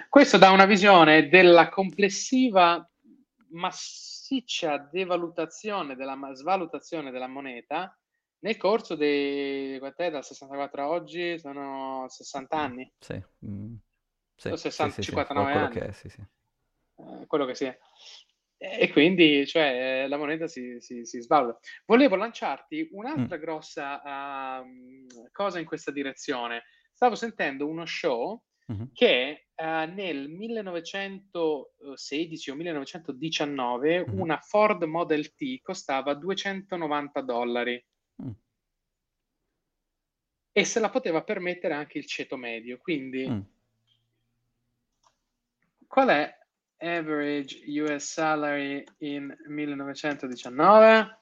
Questo dà una visione della complessiva massiccia devalutazione, della svalutazione della moneta nel corso dei, quant'è, dal 64 a oggi, sono 60 anni, Sì, mm, sì, o sì, 60, sì, sì, 59 quello anni, che è, sì, sì. eh, quello che sia. E quindi, cioè, la moneta si, si, si svaluta. Volevo lanciarti Mm, un'altra grossa um, cosa in questa direzione. Stavo sentendo uno show Mhm. che eh, nel 1916 o 1919 Mhm. una Ford Model T costava 290 dollari Mm. e se la poteva permettere anche il ceto medio. Quindi, Mm. qual è average US salary in 1919?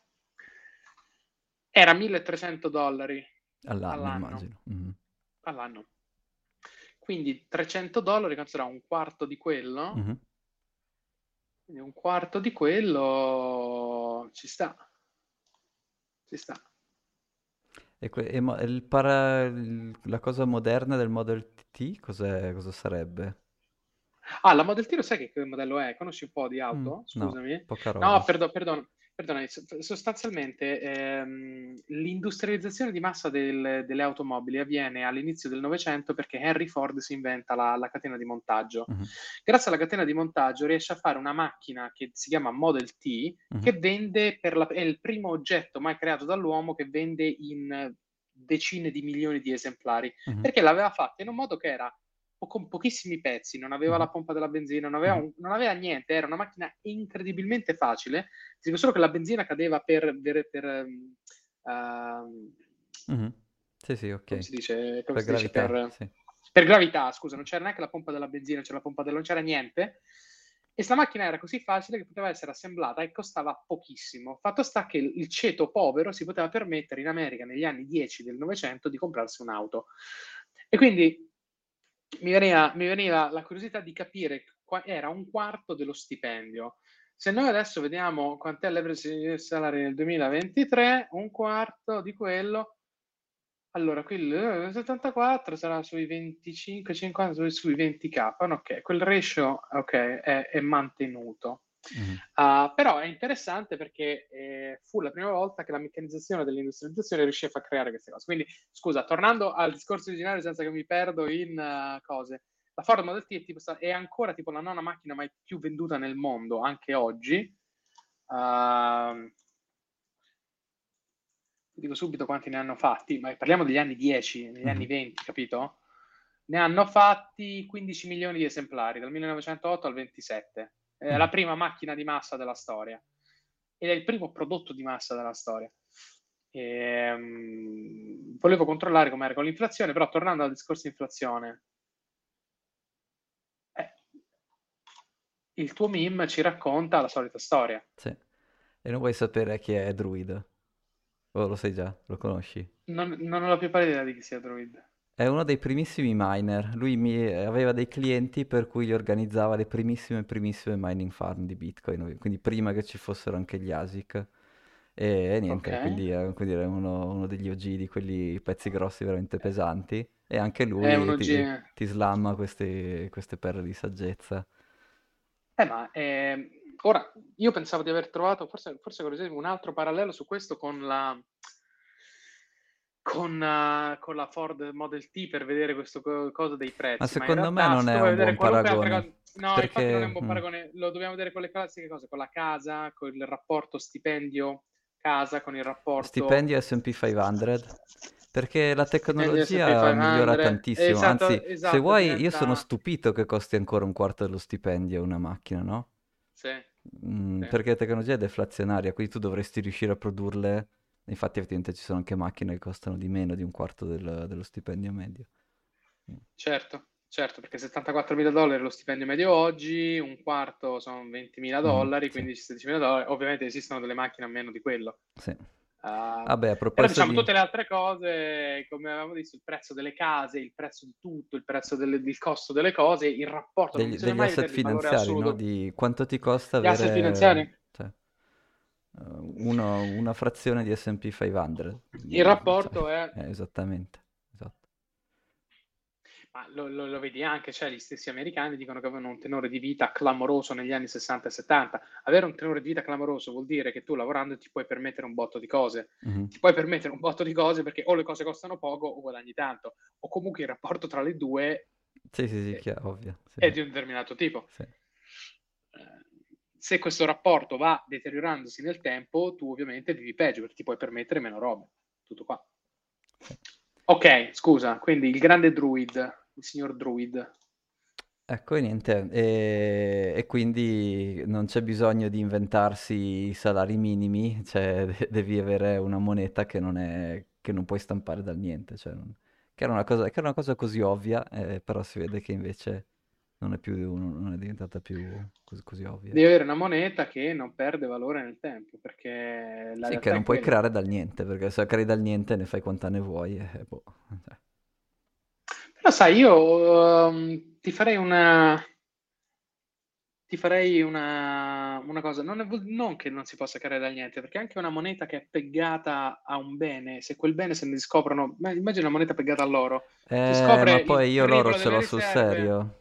Era 1300 dollari All'anno, all'anno. immagino. Mhm. all'anno. Quindi 300 dollari, quanto sarà? Un quarto di quello? Mhm. Quindi un quarto di quello ci sta. Ci sta. E, que- e mo- para- la cosa moderna del Model T cos'è- cosa sarebbe? Ah, la Model T lo sai che modello è? Conosci un po' di Mm, auto? no, Scusami. No, roba. perdo- perdono, perdona, sostanzialmente ehm, l'industrializzazione di massa del- delle automobili avviene all'inizio del Novecento perché Henry Ford si inventa la, la catena di montaggio. Mhm, Grazie alla catena di montaggio riesce a fare una macchina che si chiama Model T, mhm, che vende per la, è il primo oggetto mai creato dall'uomo che vende in decine di milioni di esemplari, mhm, perché l'aveva fatta in un modo che era po- con pochissimi pezzi, non aveva mhm, la pompa della benzina, non aveva, mhm. un- non aveva niente, era una macchina incredibilmente facile. Ti dico solo che la benzina cadeva per, per, per, ehm, ehm, Mhm. Sì, sì, come ok. si dice, come Per si dice? gravità, Per, sì. per gravità, scusa, non c'era neanche la pompa della benzina, c'era la pompa della, non c'era niente. E sta macchina era così facile che poteva essere assemblata e costava pochissimo. Fatto sta che il il ceto povero si poteva permettere in America negli anni 10 del Novecento di comprarsi un'auto. E quindi mi veniva, mi veniva la curiosità di capire qua era un quarto dello stipendio. Se noi adesso vediamo quant'è l'average salary nel 2023, un quarto di quello allora, qui il eh, 74 sarà sui 25, 50, sui, sui 20k. no, Ok, quel ratio ok, è, è mantenuto. Mhm. Ah, però è interessante perché eh, fu la prima volta che la meccanizzazione dell'industrializzazione riuscì a far creare queste cose. Quindi, scusa, tornando al discorso originario senza che mi perdo in eh, cose, la Ford Model T è, tipo è ancora tipo la nona macchina mai più venduta nel mondo, anche oggi. Ti dico subito quanti ne hanno fatti, ma parliamo degli anni 10, negli anni Mhm. 20, capito? Ne hanno fatti 15 milioni di esemplari dal 1908 al 27. È la Mhm. prima macchina di massa della storia ed è il primo prodotto di massa della storia. Ehm, volevo controllare com'era con l'inflazione, però tornando al discorso inflazione, eh, il tuo meme ci racconta la solita storia. Sì. E non vuoi sapere chi è Druid? O lo sai già? Lo conosci? Non, non ho la più pallida idea di chi sia Druid. È uno dei primissimi miner. Lui mi- aveva dei clienti per cui gli organizzava le primissime, primissime mining farm di Bitcoin, quindi prima che ci fossero anche gli ASIC. E, e niente, Ok. quindi, è- quindi era uno, uno degli OG di quelli pezzi grossi veramente pesanti. E anche lui ti, ti slamma queste, queste perle di saggezza. Eh, ma ehm, ora io pensavo di aver trovato, forse, forse un altro parallelo su questo con la, con, eh, con la Ford Model T per vedere questo co- cosa dei Ma prezzi. Ma secondo me realtà, non se è un buon paragone. cosa, no, infatti non è un Perché... buon mm, paragone, lo dobbiamo vedere con le classiche cose, con la casa, con il rapporto stipendio-casa, con il rapporto Stipendio S&P 500 perché la stipendio tecnologia migliora 500. tantissimo, Esatto, anzi, se esatto, vuoi, io sono diventa... stupito che costi ancora un quarto dello stipendio una macchina, no? Sì, Mm, sì. perché la tecnologia è deflazionaria, quindi tu dovresti riuscire a produrle. Infatti, effettivamente ci sono anche macchine che costano di meno di un quarto del- dello stipendio medio. Mm. Certo, certo, perché 74.000 dollari è lo stipendio medio oggi, un quarto sono 20.000 Mhm, dollari, sì, 15-16.000 dollari. Ovviamente esistono delle macchine a meno di quello. sì. Uh, Vabbè, a però proposito diciamo di... tutte le altre cose, come avevamo visto, il prezzo delle case, il prezzo di tutto, il prezzo del, il costo delle cose, il rapporto, degli, degli asset finanziari, no? Di quanto ti costa Gli asset finanziari, uno- una frazione di S&P 500. il rapporto è eh, esattamente, esatto. Ma lo, lo- lo vedi anche, cioè gli stessi americani dicono che avevano un tenore di vita clamoroso negli anni 60 e 70. Avere un tenore di vita clamoroso vuol dire che tu lavorando ti puoi permettere un botto di cose. Mhm. Ti puoi permettere un botto di cose perché o le cose costano poco o guadagni tanto, o comunque il rapporto tra le due Sì, sì, sì, è, chiaro, ovvio. Sì, è di un determinato tipo. sì. Se questo rapporto va deteriorandosi nel tempo, tu ovviamente vivi peggio perché ti puoi permettere meno robe. Tutto qua. Ok, scusa, quindi il grande druid. il signor Druid. Ecco, niente, e, e quindi non c'è bisogno di inventarsi i salari minimi, cioè de- devi avere una moneta che non è, che non puoi stampare dal niente, cioè non- che era una cosa, che era una cosa così ovvia, eh, però si vede che invece non è più, non è diventata più così, così ovvia. Devi avere una moneta che non perde valore nel tempo, perché la Sì, che non puoi quella. creare dal niente, perché se la crei dal niente ne fai quanta ne vuoi e boh. cioè. Però sai, io ehm, ti farei una, ti farei una, una cosa, non, è- non che non si possa creare dal niente, perché anche una moneta che è pegata a un bene, se quel bene se ne scoprono, ma immagina una moneta pegata all'oro, Eh, ma poi io l'oro ce l'ho sul riserve, serio.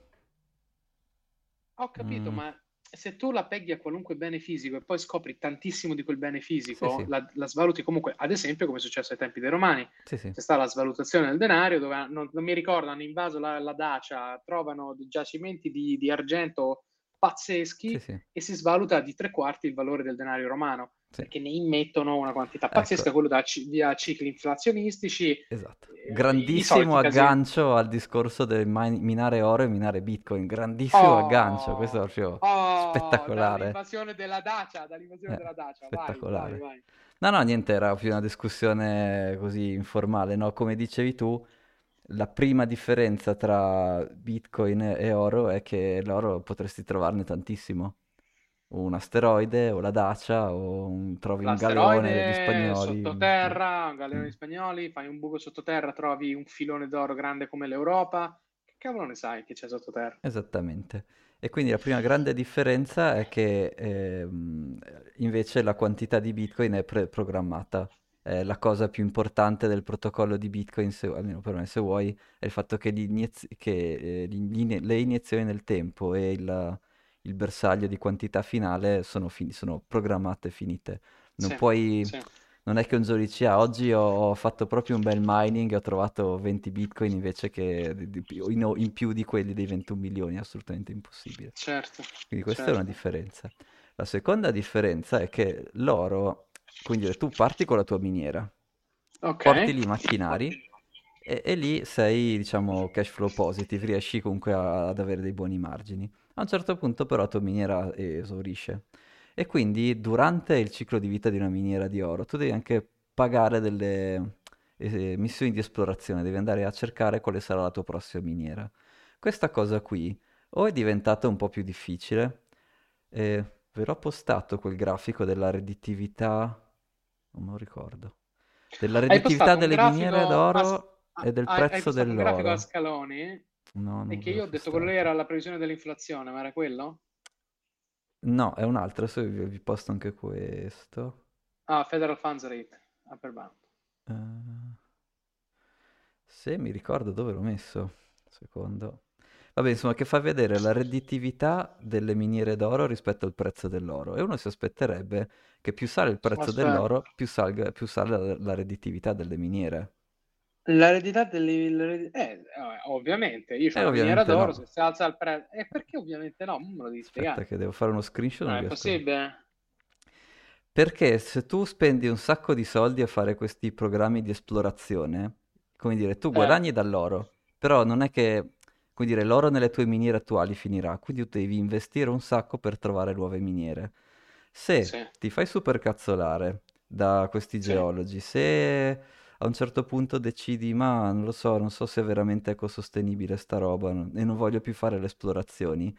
Ho capito, Mm, ma se tu la peghi a qualunque bene fisico e poi scopri tantissimo di quel bene sì, fisico, sì, la, la svaluti comunque, ad esempio come è successo ai tempi dei Romani, sì, sì, c'è stata la svalutazione del denario, dove non, non mi ricordo, hanno invaso la, la Dacia, trovano giacimenti di, di argento sì, pazzeschi sì, e si svaluta di tre quarti il valore del denario romano, sì. perché ne immettono una quantità Ecco, pazzesca, quello da, ci- via cicli inflazionistici, esatto. eh, Grandissimo aggancio al discorso del min- minare oro e minare Bitcoin. Grandissimo aggancio, questo è Oh, proprio oh, spettacolare. dall'invasione della Dacia, dall'invasione Eh, della Dacia, vai, vai, spettacolare. vai. No, no, niente, era più una discussione così informale, no? Come dicevi tu, la prima differenza tra Bitcoin e oro è che l'oro potresti trovarne tantissimo. Un asteroide o la Dacia o un- trovi un galeone L'asteroide spagnoli. sottoterra, un galeone Mm. di spagnoli, fai un buco sottoterra, trovi un filone d'oro grande come l'Europa. Che cavolo ne sai che c'è sottoterra? Esattamente. E quindi la prima grande differenza è che ehm, invece la quantità di Bitcoin è pre-programmata. Eh, la cosa più importante del protocollo di Bitcoin, se- almeno per me se vuoi, è il fatto che, l'iniez- che, eh, gli ine- le iniezioni nel tempo e il, il bersaglio di quantità finale sono, fini- sono programmate e finite. Non Sì, puoi... sì, Non è che un giorno dici, ah, oggi ho, ho fatto proprio un bel mining e ho trovato 20 bitcoin invece che in, in più di quelli dei 21 milioni, è assolutamente impossibile. certo, Quindi questa è una certo. differenza. La seconda differenza è che l'oro, quindi tu parti con la tua miniera, porti Ok, lì i macchinari e, e lì sei, diciamo, cash flow positive, riesci comunque a- ad avere dei buoni margini. A un certo punto però la tua miniera esaurisce. E quindi durante il ciclo di vita di una miniera di oro tu devi anche pagare delle eh, missioni di esplorazione, devi andare a cercare quale sarà la tua prossima miniera. Questa cosa qui o è diventata un po' più difficile, e ve l'ho postato quel grafico della redditività, non me lo ricordo, della hai redditività delle miniere d'oro a- e del hai, hai prezzo postato un grafico a dell'oro. scaloni No, e che io ho detto quello era la previsione dell'inflazione, ma era quello? No, è un altro, adesso vi, vi posto anche questo. Ah, Federal Funds Rate, upper bound. Eh, se mi ricordo dove l'ho messo, secondo. Vabbè, insomma, che fa vedere la redditività delle miniere d'oro rispetto al prezzo dell'oro. E uno si aspetterebbe che più sale il prezzo Aspetta. dell'oro, più salga, più sale la, la redditività delle miniere. L'eredità delle... l'ered- Eh, eh, ovviamente, io ho E una miniera d'oro, no. se si alza il prezzo... E perché ovviamente no? Me lo devi Aspetta spiegare. che devo fare uno screenshot, Non non è possibile? Perché se tu spendi un sacco di soldi a fare questi programmi di esplorazione, come dire, tu Eh, guadagni dall'oro, però non è che, come dire, l'oro nelle tue miniere attuali finirà, quindi tu devi investire un sacco per trovare nuove miniere. Se sì, ti fai super cazzolare da questi sì, geologi, se a un certo punto decidi, ma non lo so, non so se è veramente ecosostenibile sta roba non- e non voglio più fare le esplorazioni,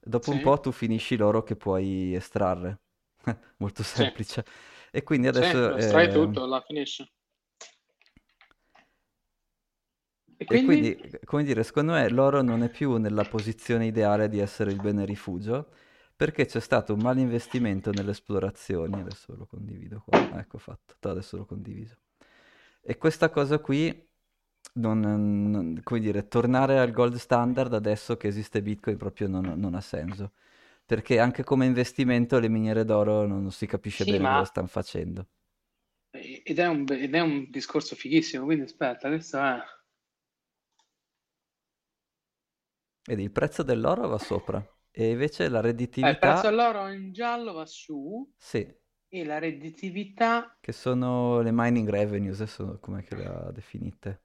dopo un sì, po' tu finisci l'oro che puoi estrarre. <laughs> Molto sì, semplice. E quindi sì, adesso... lo estrai eh, tutto, la finisci. E E quindi? quindi, come dire, secondo me l'oro non è più nella posizione ideale di essere il bene rifugio, perché c'è stato un malinvestimento nelle esplorazioni. Adesso lo condivido qua. Ah, Ecco fatto, adesso l'ho condiviso. E questa cosa qui, non, non- come dire, tornare al gold standard adesso che esiste Bitcoin proprio non, non ha senso. Perché anche come investimento le miniere d'oro non, si capisce Sì, bene cosa ma... stanno facendo. Ed è un, ed è un discorso fighissimo, quindi aspetta, adesso è... Vedi, il prezzo dell'oro va sopra. E invece la Eh, il prezzo redditività, dell'oro in giallo va su sì, e la redditività... che sono le mining revenues, adesso com'è che le ha definite?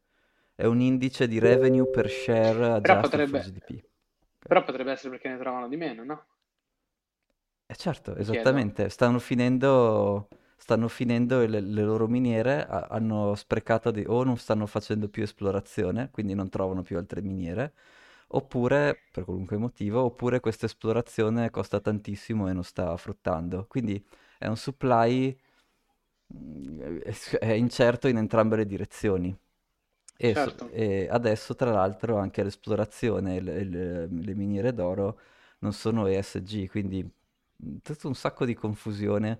è un indice di revenue per share Però for potrebbe, GDP. Però potrebbe essere perché ne trovano di meno, no? Eh certo, Mi chiedo. esattamente, stanno finendo, stanno finendo le, le loro miniere, ha- hanno sprecato di, o non stanno facendo più esplorazione, quindi non trovano più altre miniere, oppure, per qualunque motivo, oppure questa esplorazione costa tantissimo e non sta fruttando. Quindi è un supply mm, è incerto in entrambe le direzioni. E, so- Certo. e adesso, tra l'altro, anche l'esplorazione e le, le- le miniere d'oro non sono ESG, quindi mh, tutto un sacco di confusione.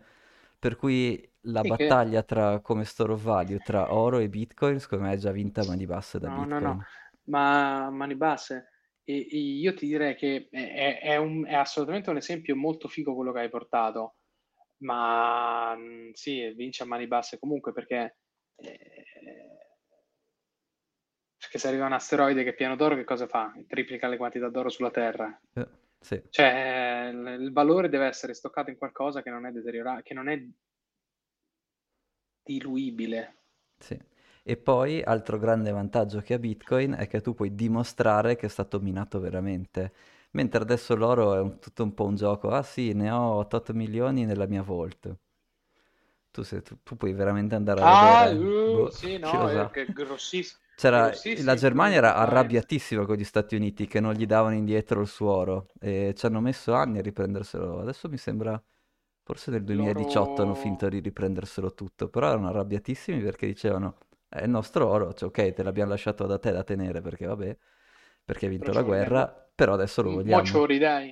Per cui la Sì che... battaglia tra, come store of value tra oro e Bitcoin, secondo me è già vinta a mani basse da No, no, no, Bitcoin. ma a mani basse. E, e io ti direi che è, è- un- è assolutamente un esempio molto figo quello che hai portato, ma mh, sì, vince a mani basse comunque perché, eh, perché se arriva un asteroide che è pieno d'oro, che cosa fa? Triplica le quantità d'oro sulla Terra. Eh, sì. Cioè, il il valore deve essere stoccato in qualcosa che non è deteriorabile, che non è diluibile. Sì. E poi, altro grande vantaggio che ha Bitcoin è che tu puoi dimostrare che è stato minato veramente. Mentre adesso l'oro è un- tutto un po' un gioco. Ah sì, ne ho 8 milioni nella mia vault. Tu, se- tu- tu puoi veramente andare a Ah, vedere. uh, Boh, sì, no, è sa. che grossiss- C'era, la Germania era arrabbiatissima con gli Stati Uniti che non gli davano indietro il suo oro e ci hanno messo anni a riprenderselo. Adesso mi sembra, forse nel 2018 hanno Loro... finto di riprenderselo tutto, però erano arrabbiatissimi perché dicevano è il nostro oro, cioè ok, te l'abbiamo lasciato da te da tenere perché vabbè, perché hai vinto la guerra, però adesso lo mo ce lo vogliamo. ridai.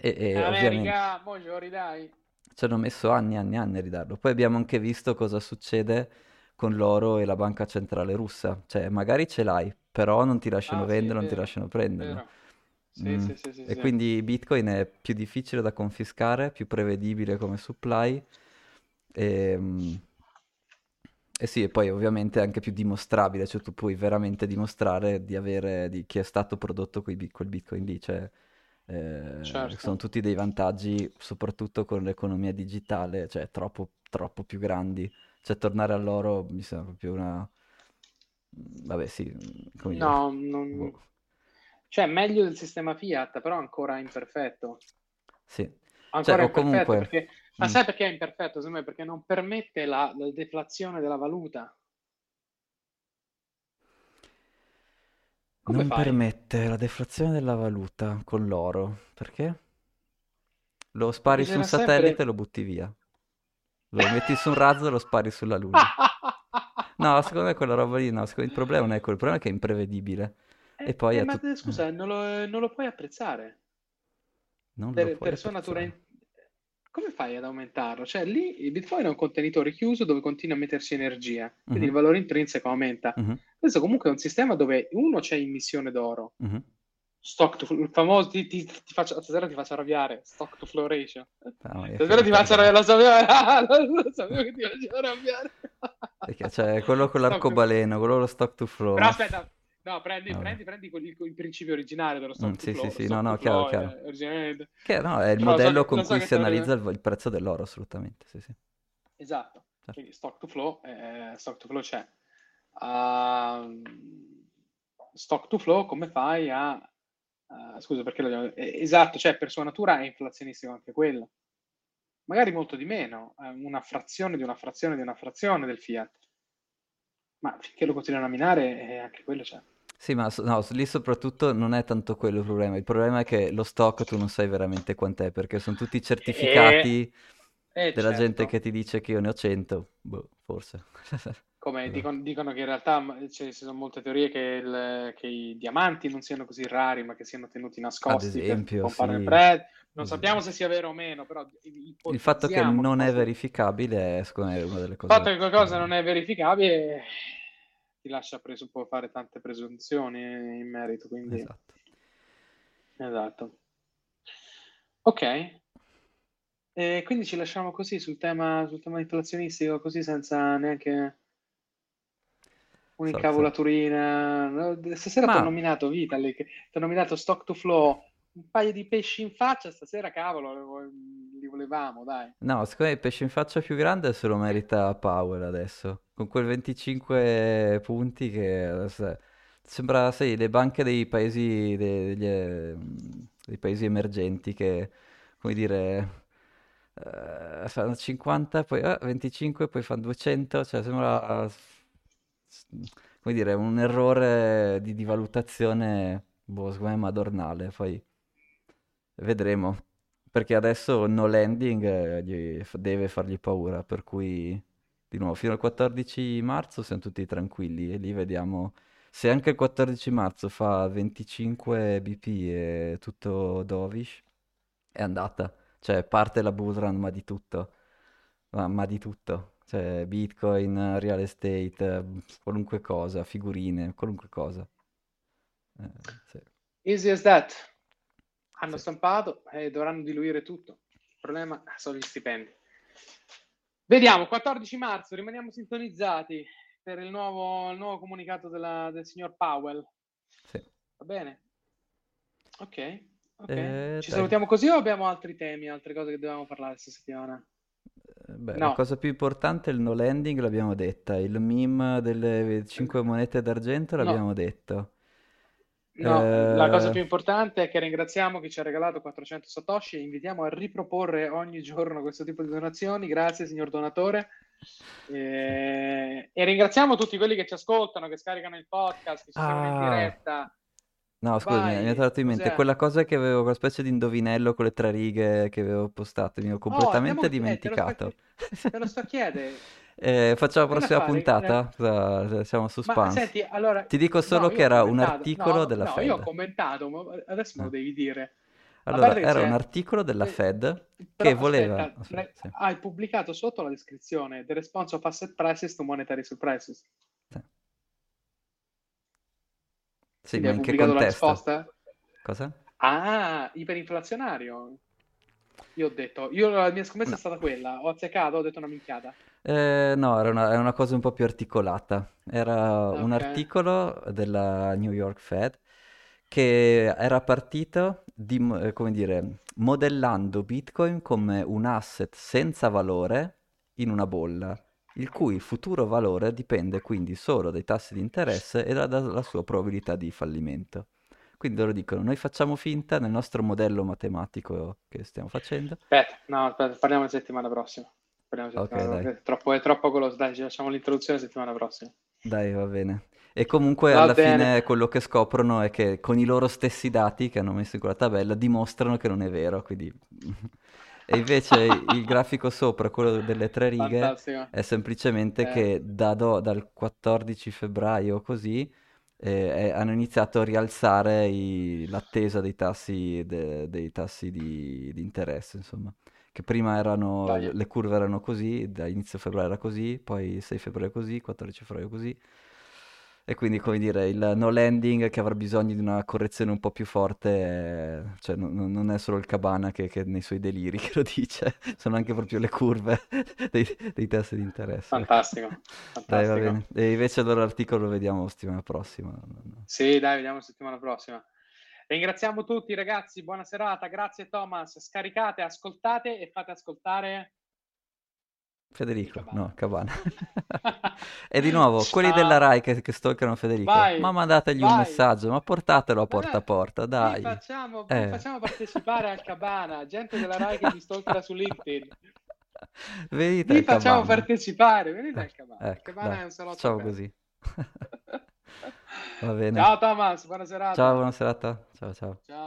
E, e ovviamente America, mo ce lo ridai. ci hanno messo anni e anni e anni a ridarlo. Poi abbiamo anche visto cosa succede con l'oro e la banca centrale russa. Cioè, magari ce l'hai, però non ti lasciano Ah, sì, vendere, non ti lasciano vero. Sì, Mm. sì, sì, sì, E sì. quindi Bitcoin è più difficile da confiscare, più prevedibile come supply. E, mm, e sì, e poi ovviamente è anche più dimostrabile, cioè tu puoi veramente dimostrare di avere, di chi è stato prodotto bit- quel Bitcoin lì, cioè eh, sono Certo. tutti dei vantaggi, soprattutto con l'economia digitale, cioè troppo, troppo più grandi. Cioè tornare all'oro mi sembra proprio una... Vabbè sì, come dire, No, <laughs> non... boh, Cioè, meglio del sistema Fiat, però ancora imperfetto. sì. Cioè, Ancora o imperfetto comunque... perché... Ma mm. sai perché è imperfetto? Secondo me perché non permette la, la deflazione della valuta. Come Non fai? permette la deflazione della valuta con l'oro, perché? Lo spari su un satellite e sempre... lo butti via. Lo metti su un razzo e lo spari sulla Luna. <laughs> No, secondo me quella roba lì, no, il problema non è quello, il problema è che è imprevedibile. E Eh, poi eh, ma te- scusa, non lo, non lo puoi apprezzare. Non lo Per, puoi per sua natura... in- Come fai ad aumentarlo? Cioè, lì il Bitcoin è un contenitore chiuso dove continua a mettersi energia, quindi il Mhm, valore intrinseco aumenta. mhm, Questo comunque è un sistema dove uno c'è immissione d'oro, mhm. stock to, il famoso, ti, ti, ti faccio, stasera ti faccio arrabbiare, stock to flow ratio. Ah, è Stasera ti faccio arrabbiare, lo sapevo, <laughs> lo sapevo che ti facevo arrabbiare. Perché c'è quello con <laughs> l'arcobaleno, quello lo stock to flow, Però aspetta, no, prendi, Vabbè. prendi, prendi quel- il, principio originale dello Mm, stock to sì, sì, sì, no, no, chiaro, chiaro. è originale. Che no, è il Però lo so modello che, con so cui si analizza il, il prezzo dell'oro, assolutamente, sì, sì. Esatto, certo. quindi stock to flow, eh, stock to flow c'è. Ehm, stock to flow, come fai a... eh, scusa, perché lo eh, esatto, cioè per sua natura è inflazionistico anche quello. Magari molto di meno, eh, una frazione di una frazione di una frazione del fiat. Ma finché lo continuano a minare, eh, anche quello c'è. Sì, ma so- no, lì soprattutto non è tanto quello il problema, il problema è che lo stock tu non sai veramente quant'è, perché sono tutti E, certificati e della gente certo, che ti dice che io ne ho 100, boh, forse. <laughs> come dicono, dicono che in realtà ci sono molte teorie che, il- che i diamanti non siano così rari, ma che siano tenuti Ad nascosti per esempio, sì, prezzo. Non ad sappiamo se sia vero o meno, però Il fatto che non è verificabile è, secondo me, una delle Il fatto cose... che qualcosa non eh, è verificabile ti lascia presuppo- fare tante presunzioni in merito, quindi Esatto. esatto. Ok, e quindi ci lasciamo così sul tema, sul tema inflazionistico, così senza neanche un'incavolaturina. Stasera ti ho Ma nominato Vitalik, ti ho nominato Stock to Flow, un paio di pesci in faccia, stasera cavolo, li volevamo, dai. no, secondo me il pesce in faccia più grande se lo merita Powell adesso, con quel 25 punti che Sembra, sai, le banche dei paesi, de- degli, eh, dei paesi emergenti che, come dire, eh, fanno 50, poi eh, 25, poi fanno 200, cioè sembra, come dire, un errore di, di valutazione, boh, secondo me madornale, poi vedremo, perché adesso no landing eh, deve fargli paura, per cui, di nuovo, fino al 14 marzo siamo tutti tranquilli e lì vediamo se anche il 14 marzo fa 25 BP e tutto dovish, è andata. Cioè, parte la bull run, ma di tutto. Ma, ma di tutto. Cioè, Bitcoin, real estate, qualunque cosa, figurine, qualunque cosa. Eh, sì, Easy as that. Hanno sì. stampato e dovranno diluire tutto. Il problema sono gli stipendi. Vediamo, 14 marzo, rimaniamo sintonizzati per il nuovo, il nuovo comunicato della- del signor Powell. Sì. Va bene? Ok, ok. Eh, Ci dai. salutiamo così o abbiamo altri temi, altre cose che dobbiamo parlare questa settimana? Eh, Beh, la No. cosa più importante è il no landing, l'abbiamo detta. Il meme delle 5 monete d'argento No. l'abbiamo detto. No, la cosa Eh, più importante è che ringraziamo chi ci ha regalato 400 Satoshi e invitiamo a riproporre ogni giorno questo tipo di donazioni. Grazie, signor donatore. E, e ringraziamo tutti quelli che ci ascoltano, che scaricano il podcast, che ci seguono in Ah, diretta. no, scusa, mi è tornato in mente cos'è? quella cosa che avevo, quella specie di indovinello con le tre righe che avevo postato, mi ho Oh, completamente andiamo, eh, te lo sto, dimenticato. te lo sto a chiedere. <laughs> Eh, facciamo la prossima fare? puntata? Eh, Cosa- Siamo suspense. senti, allora, Ti dico no, solo io che era un articolo No, della no, io ho Fed. commentato, ma adesso me lo Eh. devi dire. Allora, che era un articolo della eh, Fed che Però voleva... aspetta, aspetta, pre- sì, hai pubblicato sotto la descrizione The response of asset prices to monetary surprises. sì. Sì, ma in che la contesto? risposta? Cosa? Ah, iperinflazionario. Io ho detto, io la mia scommessa No. è stata quella, ho azzeccato, ho detto una minchiata. Eh, no, era una, è una cosa un po' più articolata. Era un Ok. articolo della New York Fed che era partito di, eh, come dire, modellando Bitcoin come un asset senza valore in una bolla, il cui futuro valore dipende quindi solo dai tassi di interesse e da- dalla sua probabilità di fallimento. Quindi loro dicono, noi facciamo finta nel nostro modello matematico che stiamo facendo. Aspetta, no, aspetta, parliamo la settimana prossima. Parliamo la Ok, settimana dai. È troppo, è troppo goloso, dai, ci lasciamo l'introduzione la settimana prossima. Dai, va bene. E comunque Va alla bene. fine quello che scoprono è che con i loro stessi dati che hanno messo in quella tabella dimostrano che non è vero, quindi... <laughs> E invece il grafico sopra, quello delle tre righe, Fantastico. è semplicemente Eh, che da do- dal 14 febbraio così eh, hanno iniziato a rialzare i- l'attesa dei tassi, de- dei tassi di, di interesse, insomma. Che prima erano, dai. le curve erano così, da inizio febbraio era così, poi 6 febbraio così, 14 febbraio così. E quindi, come dire, il no landing che avrà bisogno di una correzione un po' più forte, eh, cioè non, non- è solo il Cabana che, che nei suoi deliri <laughs> che lo dice, sono anche proprio le curve <laughs> dei, dei tassi di interesse. Fantastico, <laughs> Dai, va fantastico. bene. E invece allora l'articolo lo vediamo settimana prossima. Sì, dai, vediamo settimana prossima. Ringraziamo tutti ragazzi, buona serata, grazie Thomas, scaricate, ascoltate e fate ascoltare Federico, Cabana. no, Cabana. <laughs> E di nuovo, quelli della Ciao, Rai che, che stalkano Federico, ma vai, mandategli un vai. messaggio, ma portatelo a Ma porta a porta, dai. facciamo, Eh. facciamo partecipare al Cabana, gente della Rai che vi stalkera su LinkedIn. Venite Vi facciamo Cabana. partecipare, venite Eh, al Cabana. Il ecco, Cabana dai, è un salotto aperto. così. <laughs> Va bene. Ciao Thomas, buona Ciao, serata. buona serata. Ciao, ciao. Ciao.